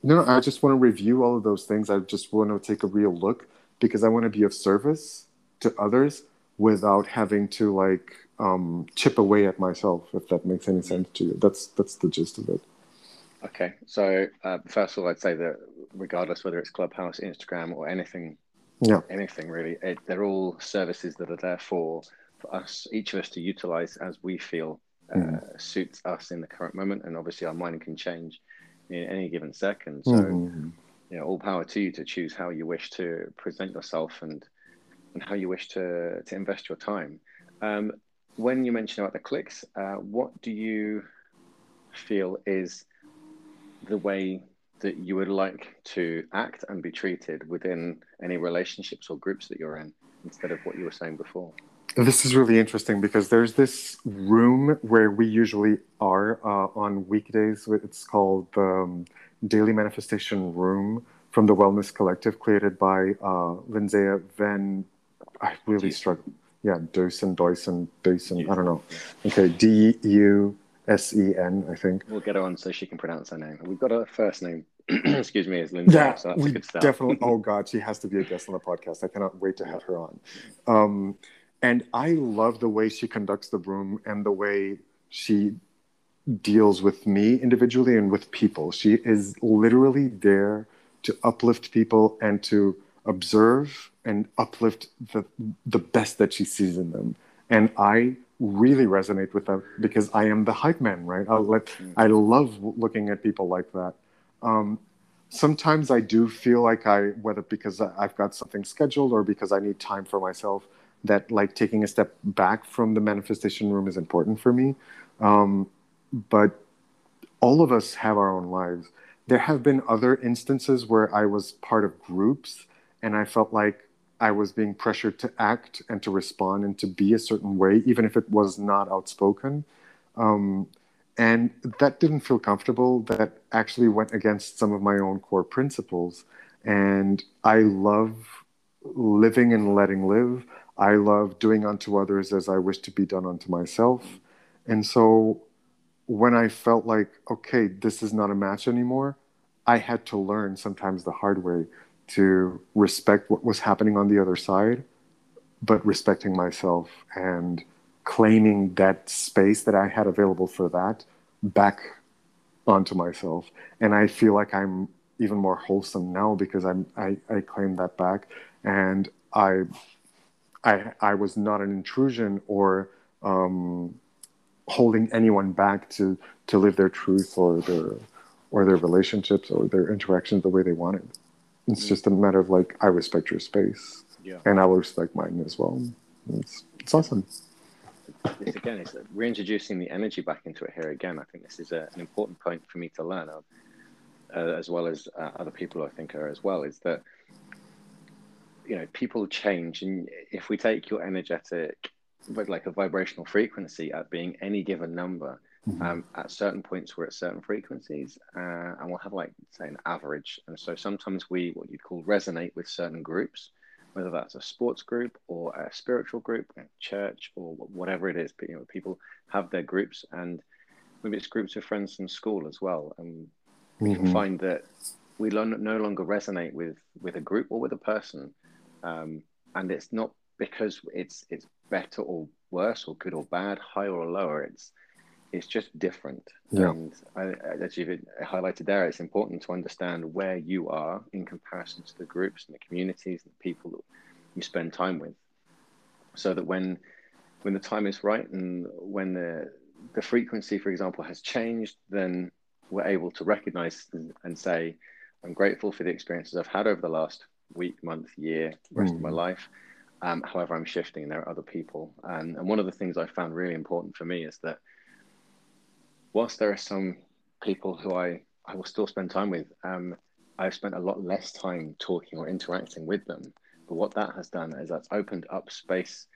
No, no, I just want to review all of those things. I just want to take a real look because I want to be of service to others without having to like um, chip away at myself. If that makes any sense to you, that's that's the gist of it.
Okay, so uh, first of all, I'd say that regardless whether it's Clubhouse, Instagram, or anything,
Yeah.
anything really, it, they're all services that are there for for us, each of us, to utilize as we feel uh,
Mhm.
suits us in the current moment. And obviously, our mind can change in any given second. So,
Mhm.
you know, all power to you to choose how you wish to present yourself and and how you wish to to invest your time. Um, when you mention about the cliques, uh, what do you feel is the way that you would like to act and be treated within any relationships or groups that you're in, instead of what you were saying before?
This is really interesting because there's this room where we usually are uh, on weekdays. It's called the um, Daily Manifestation Room from the Wellness Collective, created by uh, Lindsay Van. I really struggle. Yeah, Deussen, Deussen, Deussen. I don't know. Okay, D U S E N, I think.
We'll get her on so she can pronounce her name. We've got her first name. excuse me, is Lindsay.
Yeah,
so
we definitely. Oh God, she has to be a guest on the podcast. I cannot wait to have her on. Um, and I love the way she conducts the room and the way she deals with me individually and with people. She is literally there to uplift people and to observe and uplift the the best that she sees in them. And I really resonate with that because I am the hype man, right? I let I love looking at people like that. Um, sometimes I do feel like I, whether because I've got something scheduled or because I need time for myself, that like taking a step back from the manifestation room is important for me. Um, but all of us have our own lives. There have been other instances where I was part of groups and I felt like I was being pressured to act and to respond and to be a certain way, even if it was not outspoken. Um, and that didn't feel comfortable. That actually went against some of my own core principles. And I love living and letting live. I love doing unto others as I wish to be done unto myself. And so when I felt like, okay, this is not a match anymore, I had to learn sometimes the hard way to respect what was happening on the other side, but respecting myself and claiming that space that I had available for that back onto myself. And I feel like I'm even more wholesome now because I'm I, I claim that back and I I I was not an intrusion or um, holding anyone back to to live their truth or their or their relationships or their interactions the way they wanted. It's mm-hmm. just a matter of like I respect your space, yeah. and I will respect mine as well. It's it's awesome.
This again is reintroducing the energy back into it here again. I think this is a, an important point for me to learn, of, uh, as well as uh, other people I think are as well. Is that you know people change, and if we take your energetic, but like a vibrational frequency at being any given number, Mm-hmm. Um, at certain points we're at certain frequencies uh, and we'll have like say an average and so sometimes we what you'd call resonate with certain groups whether that's a sports group or a spiritual group a church or whatever it is but you know people have their groups and maybe it's groups of friends from school as well. And we mm-hmm. find that we no longer resonate with with a group or with a person. Um, and it's not because it's it's better or worse or good or bad higher or lower. It's it's just different. Yeah. And I, as you've highlighted there, it's important to understand where you are in comparison to the groups and the communities and the people that you spend time with, so that when when the time is right and when the the frequency, for example, has changed, then we're able to recognize and say, I'm grateful for the experiences I've had over the last week, month, year, rest mm. of my mm. life. Um, however, I'm shifting, and there are other people. And, and one of the things I found really important for me is that whilst there are some people who I, I will still spend time with, um, I've spent a lot less time talking or interacting with them. But what that has done is that's opened up space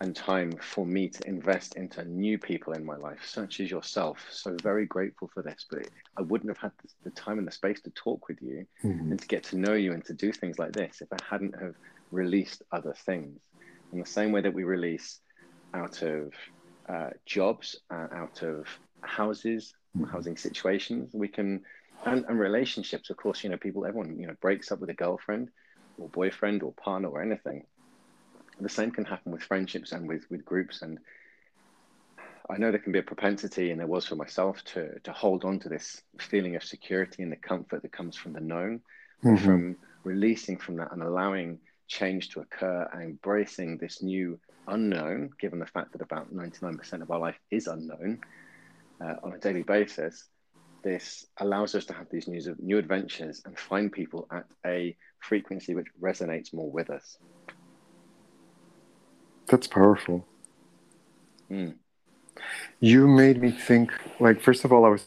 and time for me to invest into new people in my life, such as yourself. So very grateful for this. But I wouldn't have had the time and the space to talk with you mm-hmm. and to get to know you and to do things like this if I hadn't have released other things. In the same way that we release out of uh, jobs, uh, out of houses, mm-hmm. housing situations. We can, and, and relationships, of course, you know, people, everyone, you know, breaks up with a girlfriend or boyfriend or partner or anything. The same can happen with friendships and with, with groups. And I know there can be a propensity, and there was for myself, to, to hold on to this feeling of security and the comfort that comes from the known, mm-hmm. from releasing from that and allowing change to occur and embracing this new unknown, given the fact that about 99% of our life is unknown uh, on a daily basis, this allows us to have these new, new adventures and find people at a frequency which resonates more with us.
That's powerful.
Mm.
You made me think, like, first of all, I was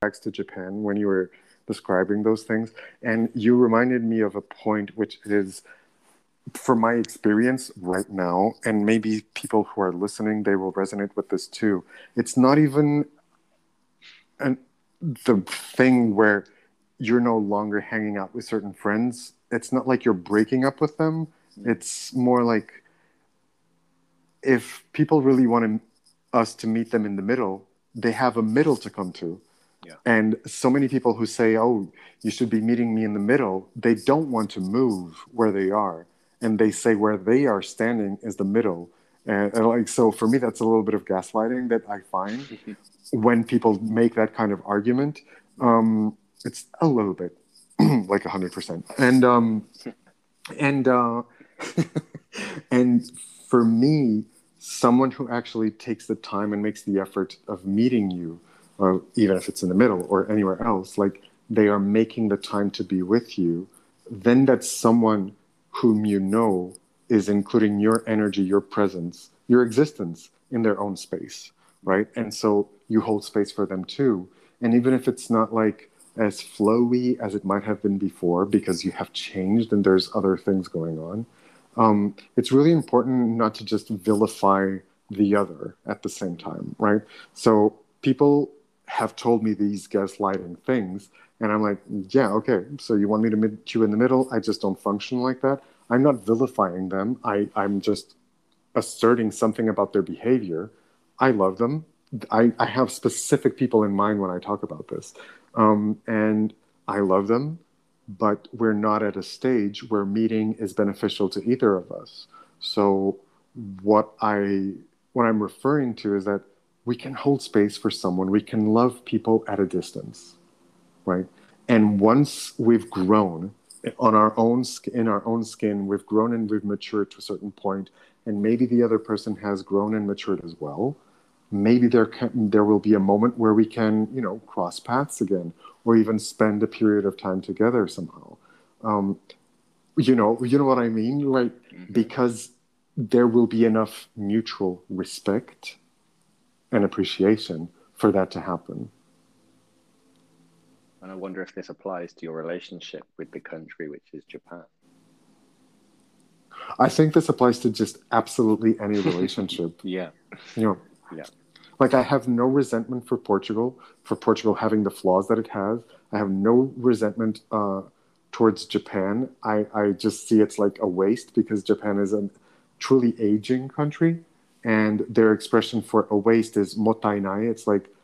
back to Japan when you were describing those things, and you reminded me of a point which is from my experience right now, and maybe people who are listening, they will resonate with this too. It's not even an, the thing where you're no longer hanging out with certain friends. It's not like you're breaking up with them. It's more like if people really want us to meet them in the middle, they have a middle to come to.
Yeah.
And so many people who say, "Oh, you should be meeting me in the middle," they don't want to move where they are and they say where they are standing is the middle. And, and, like so for me that's a little bit of gaslighting that I find when people make that kind of argument. Um, it's a little bit like a hundred percent. And um, and uh, and for me, someone who actually takes the time and makes the effort of meeting you, or even if it's in the middle or anywhere else, like they are making the time to be with you, then that's someone whom you know is including your energy, your presence, your existence in their own space, right? And so you hold space for them too. And even if it's not like as flowy as it might have been before because you have changed and there's other things going on, um, it's really important not to just vilify the other at the same time, right? So people have told me these gaslighting things, and I'm like, yeah, okay. So you want me to meet you in the middle? I just don't function like that. I'm not vilifying them. I, I'm just asserting something about their behavior. I love them. I, I have specific people in mind when I talk about this. Um, and I love them, but we're not at a stage where meeting is beneficial to either of us. So what I what I'm referring to is that we can hold space for someone. We can love people at a distance, right? And once we've grown on our own in our own skin, we've grown and we've matured to a certain point, and maybe the other person has grown and matured as well. Maybe there can, there will be a moment where we can, you know, cross paths again, or even spend a period of time together somehow. Um, you know, you know what I mean, right? Mm-hmm. Because there will be enough mutual respect and appreciation for that to happen.
And I wonder if this applies to your relationship with the country, which is Japan.
I think this applies to just absolutely any relationship.
yeah.
You know,
yeah.
Like I have no resentment for Portugal, for Portugal having the flaws that it has. I have no resentment uh, towards Japan. I, I just see it's like a waste because Japan is a truly aging country, and their expression for a waste is mottainai. It's like,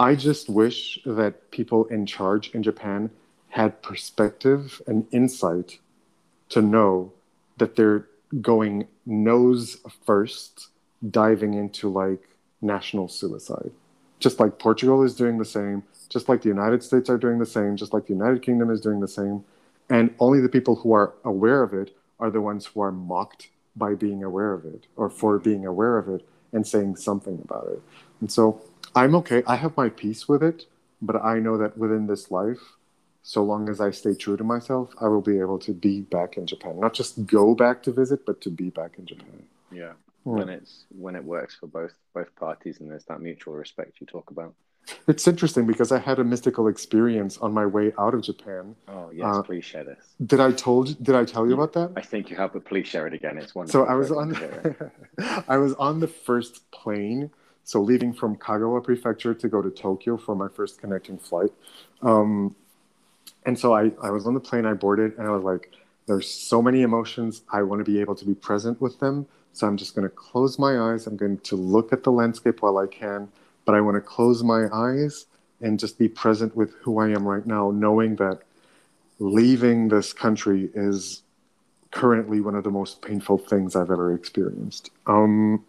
I just wish that people in charge in Japan had perspective and insight to know that they're going nose first, diving into like national suicide. Just like Portugal is doing the same, just like the United States are doing the same, just like the United Kingdom is doing the same. And only the people who are aware of it are the ones who are mocked by being aware of it or for being aware of it and saying something about it. And so I'm okay. I have my peace with it, but I know that within this life, so long as I stay true to myself, I will be able to be back in Japan. Not just go back to visit, but to be back in Japan.
Yeah. Mm. When it's when it works for both both parties and there's that mutual respect you talk about.
It's interesting because I had a mystical experience on my way out of Japan.
Oh yes, uh, please share this.
Did I told? Did I tell you about that?
I think you have, but please share it again. It's wonderful.
So I was on. I was on the first plane, so leaving from Kagawa Prefecture to go to Tokyo for my first connecting flight. Um, and so I, I was on the plane. I boarded, and I was like, "There's so many emotions. I want to be able to be present with them. So I'm just going to close my eyes. I'm going to look at the landscape while I can." but I want to close my eyes and just be present with who I am right now, knowing that leaving this country is currently one of the most painful things I've ever experienced. Um,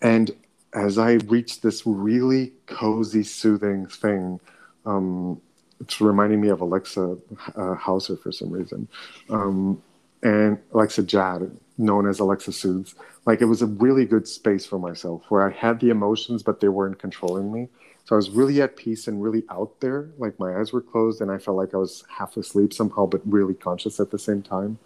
and as I reached this really cozy, soothing thing, um, it's reminding me of Alexa uh, Hauser for some reason. Um, and Alexa Jad, known as Alexa Soothes. Like it was a really good space for myself where I had the emotions, but they weren't controlling me. So I was really at peace and really out there. Like my eyes were closed and I felt like I was half asleep somehow, but really conscious at the same time.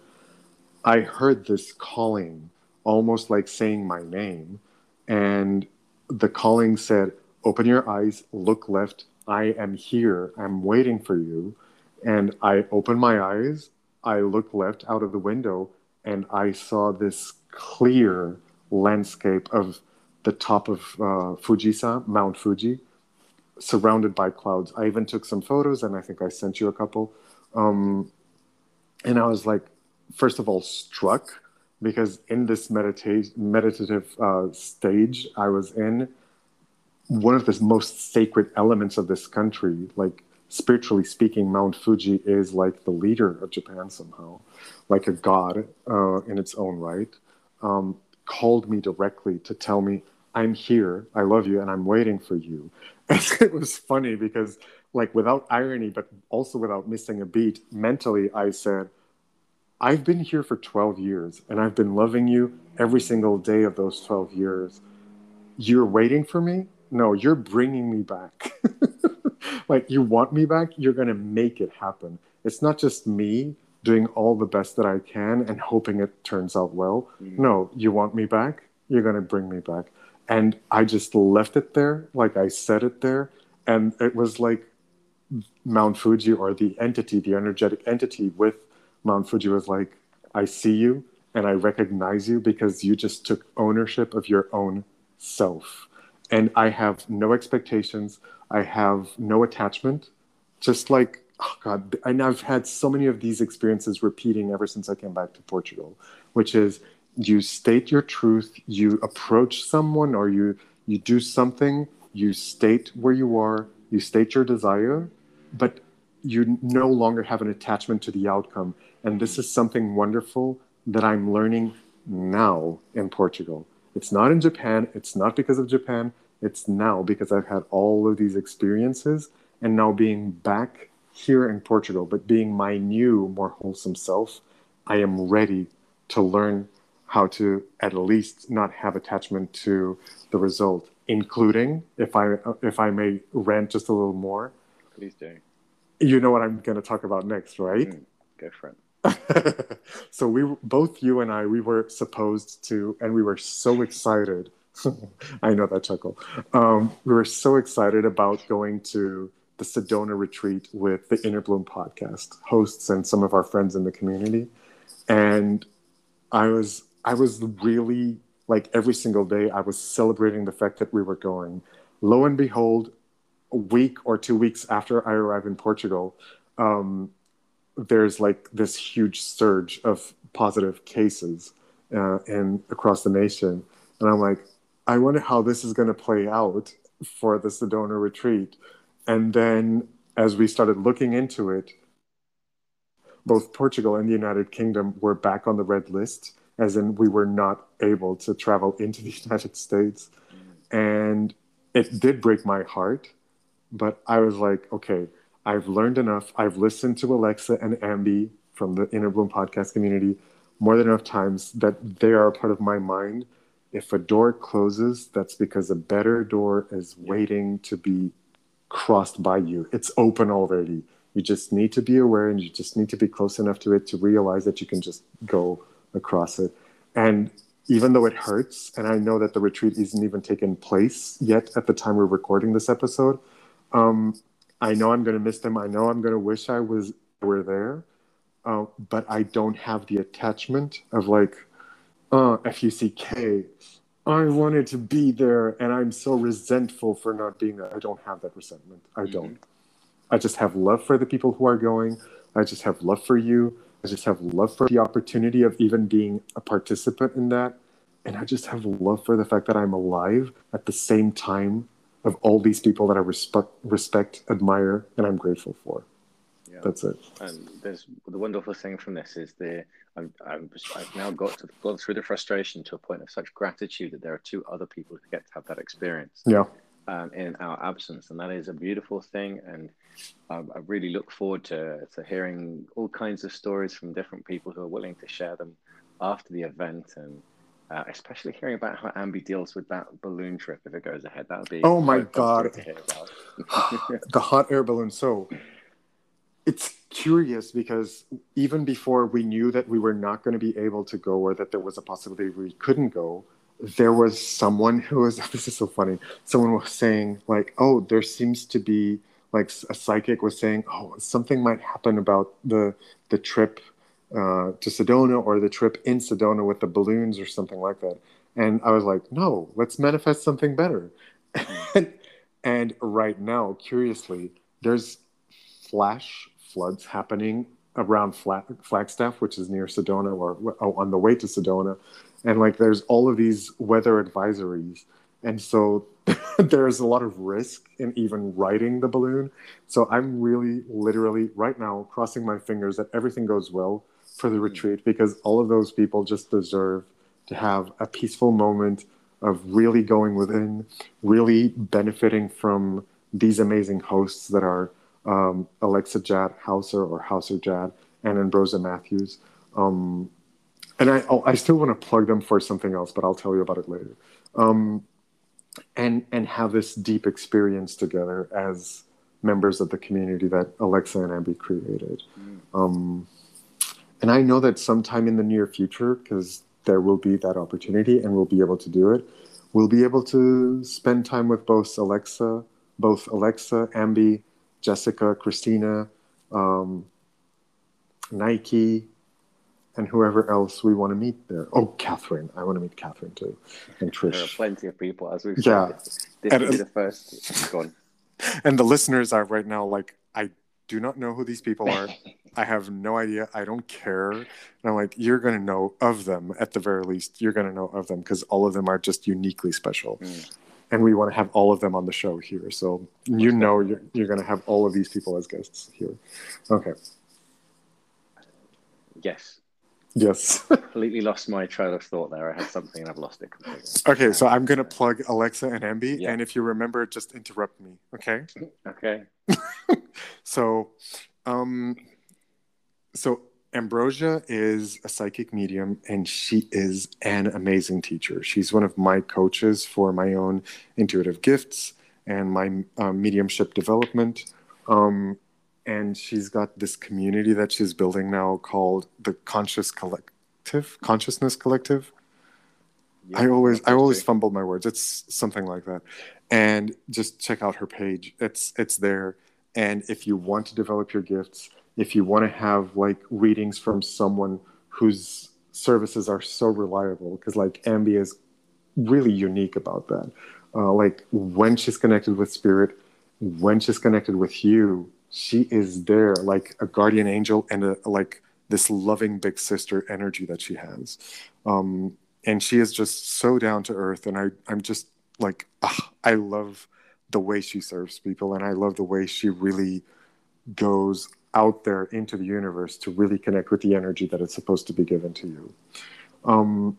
I heard this calling, almost like saying my name. And the calling said, Open your eyes, look left. I am here. I'm waiting for you. And I opened my eyes. I looked left out of the window and I saw this clear landscape of the top of uh, Fujisan, Mount Fuji, surrounded by clouds. I even took some photos, and I think I sent you a couple. Um, and I was like, first of all, struck because in this medita- meditative uh, stage I was in, one of the most sacred elements of this country, like spiritually speaking, Mount Fuji is like the leader of Japan somehow, like a god uh, in its own right, um, called me directly to tell me, I'm here, I love you, and I'm waiting for you. And it was funny because, like, without irony, but also without missing a beat, mentally, I said, I've been here for 12 years and I've been loving you every single day of those 12 years. You're waiting for me? No, you're bringing me back. like you want me back, you're going to make it happen. It's not just me doing all the best that I can and hoping it turns out well. Mm-hmm. No, you want me back, you're going to bring me back. And I just left it there, like I said it there. And it was like Mount Fuji or the entity, the energetic entity with Mount Fuji was like, I see you and I recognize you because you just took ownership of your own self and I have no expectations. I have no attachment. Just like oh god, and I've had so many of these experiences repeating ever since I came back to Portugal, which is you state your truth, you approach someone, or you you do something, you state where you are, you state your desire, but you no longer have an attachment to the outcome. And this is something wonderful that I'm learning now in Portugal. It's not in Japan. It's not because of Japan. It's now because I've had all of these experiences and now being back here in Portugal, but being my new, more wholesome self, I am ready to learn how to at least not have attachment to the result, including if I if I may rant just a little more.
Please do.
You know what I'm going to talk about next, right? Mm,
go for it.
so we both you and I we were supposed to and we were so excited. I know that chuckle. Um, we were so excited about going to the Sedona retreat with the Inner Bloom podcast hosts and some of our friends in the community. And I was I was really like every single day I was celebrating the fact that we were going. Lo and behold, a week or two weeks after I arrived in Portugal, um, there's like this huge surge of positive cases uh, and across the nation, and I'm like, I wonder how this is going to play out for the Sedona retreat. And then as we started looking into it, both Portugal and the United Kingdom were back on the red list, as in we were not able to travel into the United States. And it did break my heart, but I was like, okay, I've learned enough. I've listened to Alexa and Ambi from the Inner Bloom podcast community more than enough times that they are a part of my mind. If a door closes, that's because a better door is waiting to be crossed by you. It's open already. You just need to be aware and you just need to be close enough to it to realize that you can just go across it. And even though it hurts, and I know that the retreat isn't even taken place yet at the time we're recording this episode, um, I know I'm going to miss them. I know I'm going to wish I was were there, uh, but I don't have the attachment of like, uh, F-U-C-K. I wanted to be there, and I'm so resentful for not being there. I don't have that resentment. I mm-hmm. don't. I just have love for the people who are going. I just have love for you. I just have love for the opportunity of even being a participant in that. And I just have love for the fact that I'm alive at the same time of all these people that I respect, respect, admire, and I'm grateful for. Yeah. That's it.
And there's the wonderful thing from this is the I'm, I'm I've now got to gone through the frustration to a point of such gratitude that there are two other people who get to have that experience.
Yeah.
Um, in our absence, and that is a beautiful thing. And um, I really look forward to to hearing all kinds of stories from different people who are willing to share them after the event and uh, especially hearing about how Ambi deals with that balloon trip if it goes ahead. That would be
oh my god, the hot air balloon. So it's curious because even before we knew that we were not going to be able to go or that there was a possibility we couldn't go, there was someone who was this is so funny. Someone was saying like, oh, there seems to be like a psychic was saying, oh, something might happen about the the trip uh, to Sedona or the trip in Sedona with the balloons or something like that. And I was like, no, let's manifest something better. and, and right now, curiously, there's flash floods happening around Flagstaff, which is near Sedona or oh, on the way to Sedona. And like there's all of these weather advisories. And so there's a lot of risk in even riding the balloon. So I'm really literally right now crossing my fingers that everything goes well for the retreat because all of those people just deserve to have a peaceful moment of really going within, really benefiting from these amazing hosts that are um, Alexa Jad Hauser or Hauser Jad and Ambrosia Matthews. Um, and I, oh, I still want to plug them for something else, but I'll tell you about it later. Um, and and have this deep experience together as members of the community that Alexa and Ambi created. Mm. Um, and I know that sometime in the near future, because there will be that opportunity and we'll be able to do it, we'll be able to spend time with both Alexa, both Alexa, Ambi, Jessica, Christina, um, Nike, and whoever else we want to meet there. Oh, Catherine. I want to meet Catherine too. And Trish.
There are plenty of people, as we've
yeah.
said. This
And-
will the first. Go on.
And the listeners are right now like, I do not know who these people are. I have no idea. I don't care. And I'm like, you're going to know of them at the very least. You're going to know of them because all of them are just uniquely special.
Mm.
And we want to have all of them on the show here. So you know you're, you're going to have all of these people as guests here. Okay.
Yes.
Yes.
Completely lost my trail of thought there. I had something and I've lost it completely.
okay. So I'm going to plug Alexa and Ambi.
Yeah.
And if you remember, just interrupt me. Okay.
Okay.
So, um, so Ambrosia is a psychic medium, and she is an amazing teacher. She's one of my coaches for my own intuitive gifts and my uh, mediumship development. Um, and she's got this community that she's building now called the Conscious Collective, Consciousness Collective.
Yeah,
I always I always fumble my words. It's something like that. And just check out her page. It's it's there. And if you want to develop your gifts, if you want to have like readings from someone whose services are so reliable, because like Ambi is really unique about that. Uh, like when she's connected with spirit, when she's connected with you, she is there like a guardian angel and a like this loving big sister energy that she has. Um, and she is just so down to earth and I, i'm just like ah, i love the way she serves people and i love the way she really goes out there into the universe to really connect with the energy that is supposed to be given to you um,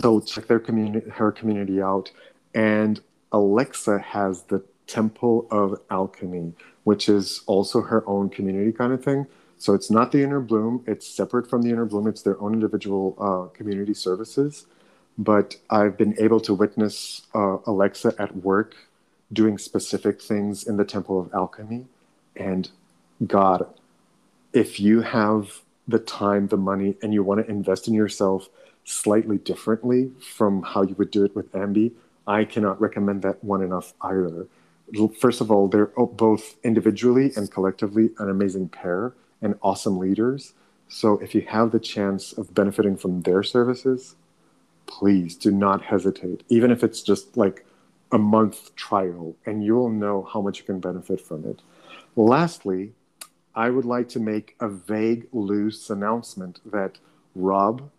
so check their community her community out and alexa has the temple of alchemy which is also her own community kind of thing. So it's not the inner bloom. It's separate from the inner bloom. It's their own individual uh, community services. But i've been able to witness uh, alexa at work doing specific things in the temple of alchemy. And god if you have the time the money and you want to invest in yourself slightly differently from how you would do it with ambi i cannot recommend that one enough either first of all they're both individually and collectively an amazing pair and awesome leaders. So if you have the chance of benefiting from their services please do not hesitate. Even if it's just like a month trial and you'll know how much you can benefit from it. Lastly i would like to make a vague loose announcement that rob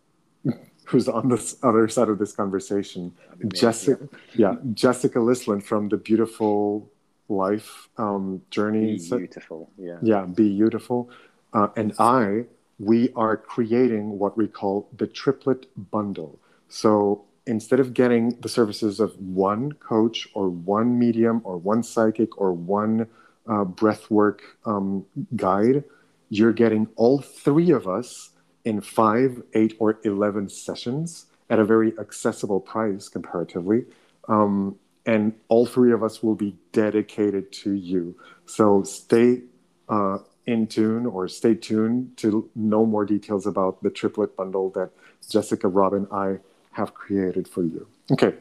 who's on this other side of this conversation
be
jessica yeah jessica lisland from the beautiful life um, journey
yeah. Beautiful. Yeah.
yeah be beautiful uh, and i we are creating what we call the triplet bundle so instead of getting the services of one coach or one medium or one psychic or one uh, breathwork um, guide you're getting all three of us in five eight or 11 sessions at a very accessible price comparatively um, and all three of us will be dedicated to you so stay uh, in tune or stay tuned to know more details about the triplet bundle that Jessica, Rob, and I have created for you. Okay,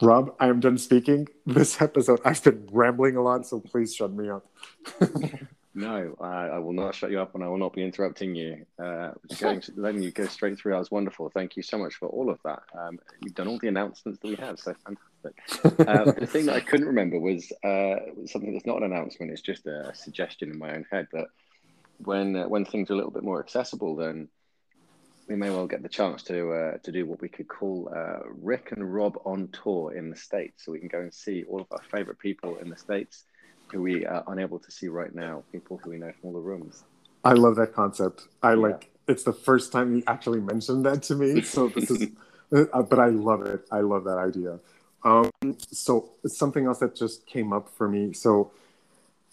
Rob, I am done speaking. This episode, I've been rambling a lot, so please shut me up.
No, I, I will not shut you up and I will not be interrupting you. Uh, going, letting you go straight through, that was wonderful. Thank you so much for all of that. Um, you've done all the announcements that we have, so fantastic. Uh, the thing that I couldn't remember was uh, something that's not an announcement, it's just a suggestion in my own head that when, uh, when things are a little bit more accessible, then we may well get the chance to uh, to do what we could call uh, Rick and Rob on tour in the States. So we can go and see all of our favorite people in the States who we are unable to see right now, people who we know from all the rooms.
I love that concept. I
Yeah.
like it's the first time you actually mentioned that to me. So this is, uh, but I love it. I love that idea. Um, so something else that just came up for me. So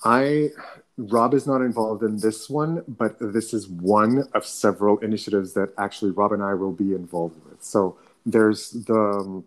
I, Rob is not involved in this one, but this is one of several initiatives that actually Rob and I will be involved with. So there's the um,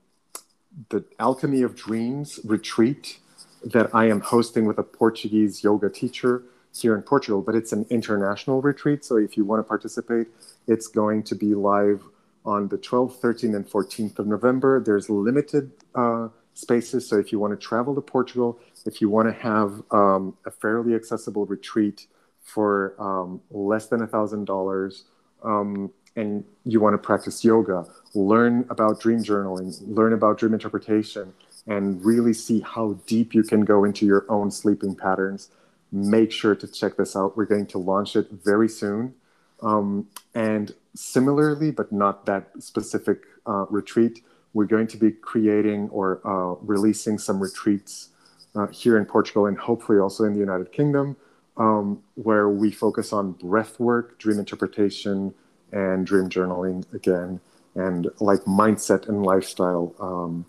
the Alchemy of Dreams retreat that I am hosting with a Portuguese yoga teacher here in Portugal, but it's an international retreat. So if you want to participate, it's going to be live on the 12th, 13th, and 14th of November. There's limited uh, spaces. So if you want to travel to Portugal, if you want to have um, a fairly accessible retreat for um, less than a thousand dollars, um, and you want to practice yoga, learn about dream journaling, learn about dream interpretation, and really see how deep you can go into your own sleeping patterns, make sure to check this out. We're going to launch it very soon. Um, and similarly, but not that specific uh, retreat, we're going to be creating or uh, releasing some retreats uh, here in Portugal and hopefully also in the United Kingdom, um, where we focus on breath work, dream interpretation, and dream journaling again, and like mindset and lifestyle um,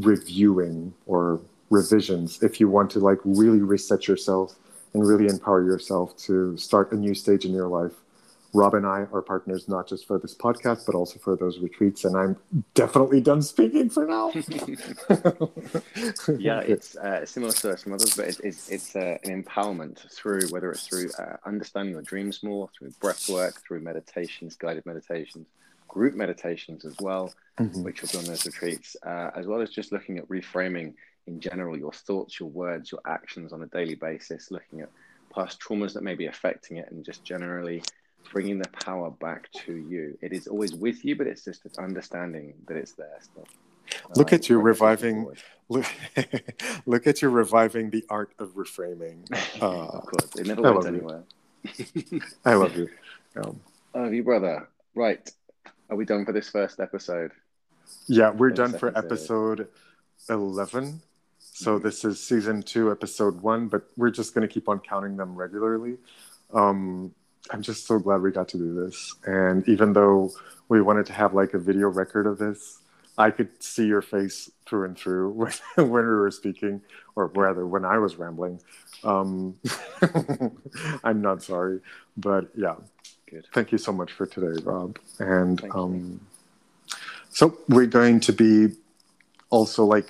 reviewing or revisions if you want to like really reset yourself and really empower yourself to start a new stage in your life Rob and I are partners not just for this podcast, but also for those retreats. And I'm definitely done speaking for now.
yeah, it's uh, similar to some others, but it's, it's, it's uh, an empowerment through whether it's through uh, understanding your dreams more, through breath work, through meditations, guided meditations, group meditations as well, mm-hmm. which will be on those retreats, uh, as well as just looking at reframing in general your thoughts, your words, your actions on a daily basis, looking at past traumas that may be affecting it, and just generally bringing the power back to you. It is always with you, but it's just understanding that it's there still.
Look at you reviving. Look, look at you reviving the art of reframing. Uh,
of course, it never I went anywhere.
I love you.
Um, I love you, brother. Right, are we done for this first episode?
Yeah, we're done for episode eleven. So mm-hmm. this is season two, episode one. But we're just going to keep on counting them regularly. Um, I'm just so glad we got to do this. And even though we wanted to have like a video record of this, I could see your face through and through when, when we were speaking, or rather, when I was rambling. Um, I'm not sorry, but yeah. Good. Thank you so much for today, Rob. And um, so we're going to be also like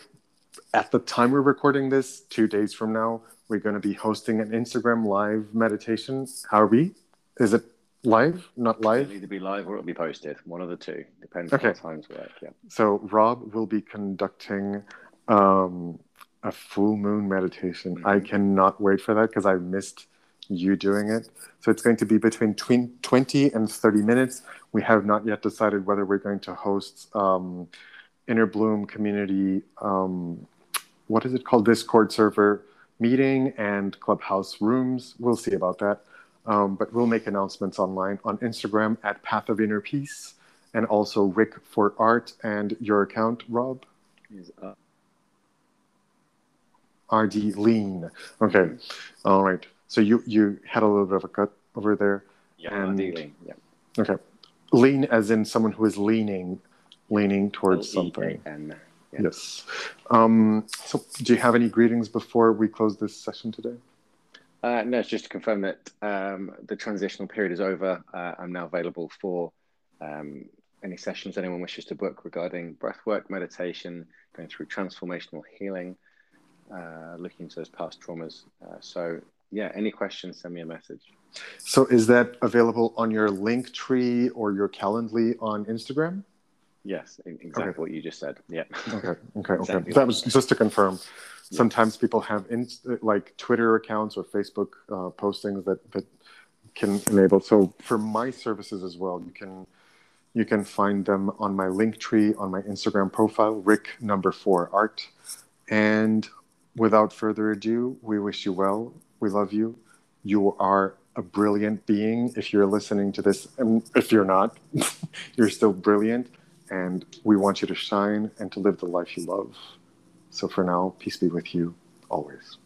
at the time we're recording this, two days from now, we're going to be hosting an Instagram live meditation. How are we? Is it live? Not live?
It'll either be live or it'll be posted. One of the two. Depends okay. on how times work. Yeah.
So Rob will be conducting um, a full moon meditation. Mm-hmm. I cannot wait for that because I missed you doing it. So it's going to be between 20 and 30 minutes. We have not yet decided whether we're going to host um, Inner Bloom community, um, what is it called? Discord server meeting and clubhouse rooms. We'll see about that. Um, but we'll make announcements online on Instagram at Path of Inner Peace and also Rick for Art and your account, Rob? Is uh... RD Lean. Okay. All right. So you you had a little bit of a cut over there.
Yeah, and... lean. Yeah.
Okay. Lean as in someone who is leaning, leaning towards something. Yeah. Yes. Um, so, do you have any greetings before we close this session today?
Uh, no, it's just to confirm that um, the transitional period is over. Uh, I'm now available for um, any sessions anyone wishes to book regarding breathwork, meditation, going through transformational healing, uh, looking into those past traumas. Uh, so, yeah, any questions, send me a message.
So, is that available on your Linktree or your Calendly on Instagram?
Yes, exactly okay. what you just said. Yeah.
Okay. Okay. Okay. Exactly that was just to confirm sometimes people have in, like Twitter accounts or Facebook uh, postings that that can enable. So for my services as well, you can you can find them on my Linktree on my Instagram profile, Rick number four art. And without further ado, we wish you well. We love you. You are a brilliant being. If you're listening to this, and if you're not, you're still brilliant. And we want you to shine and to live the life you love. So for now, peace be with you always.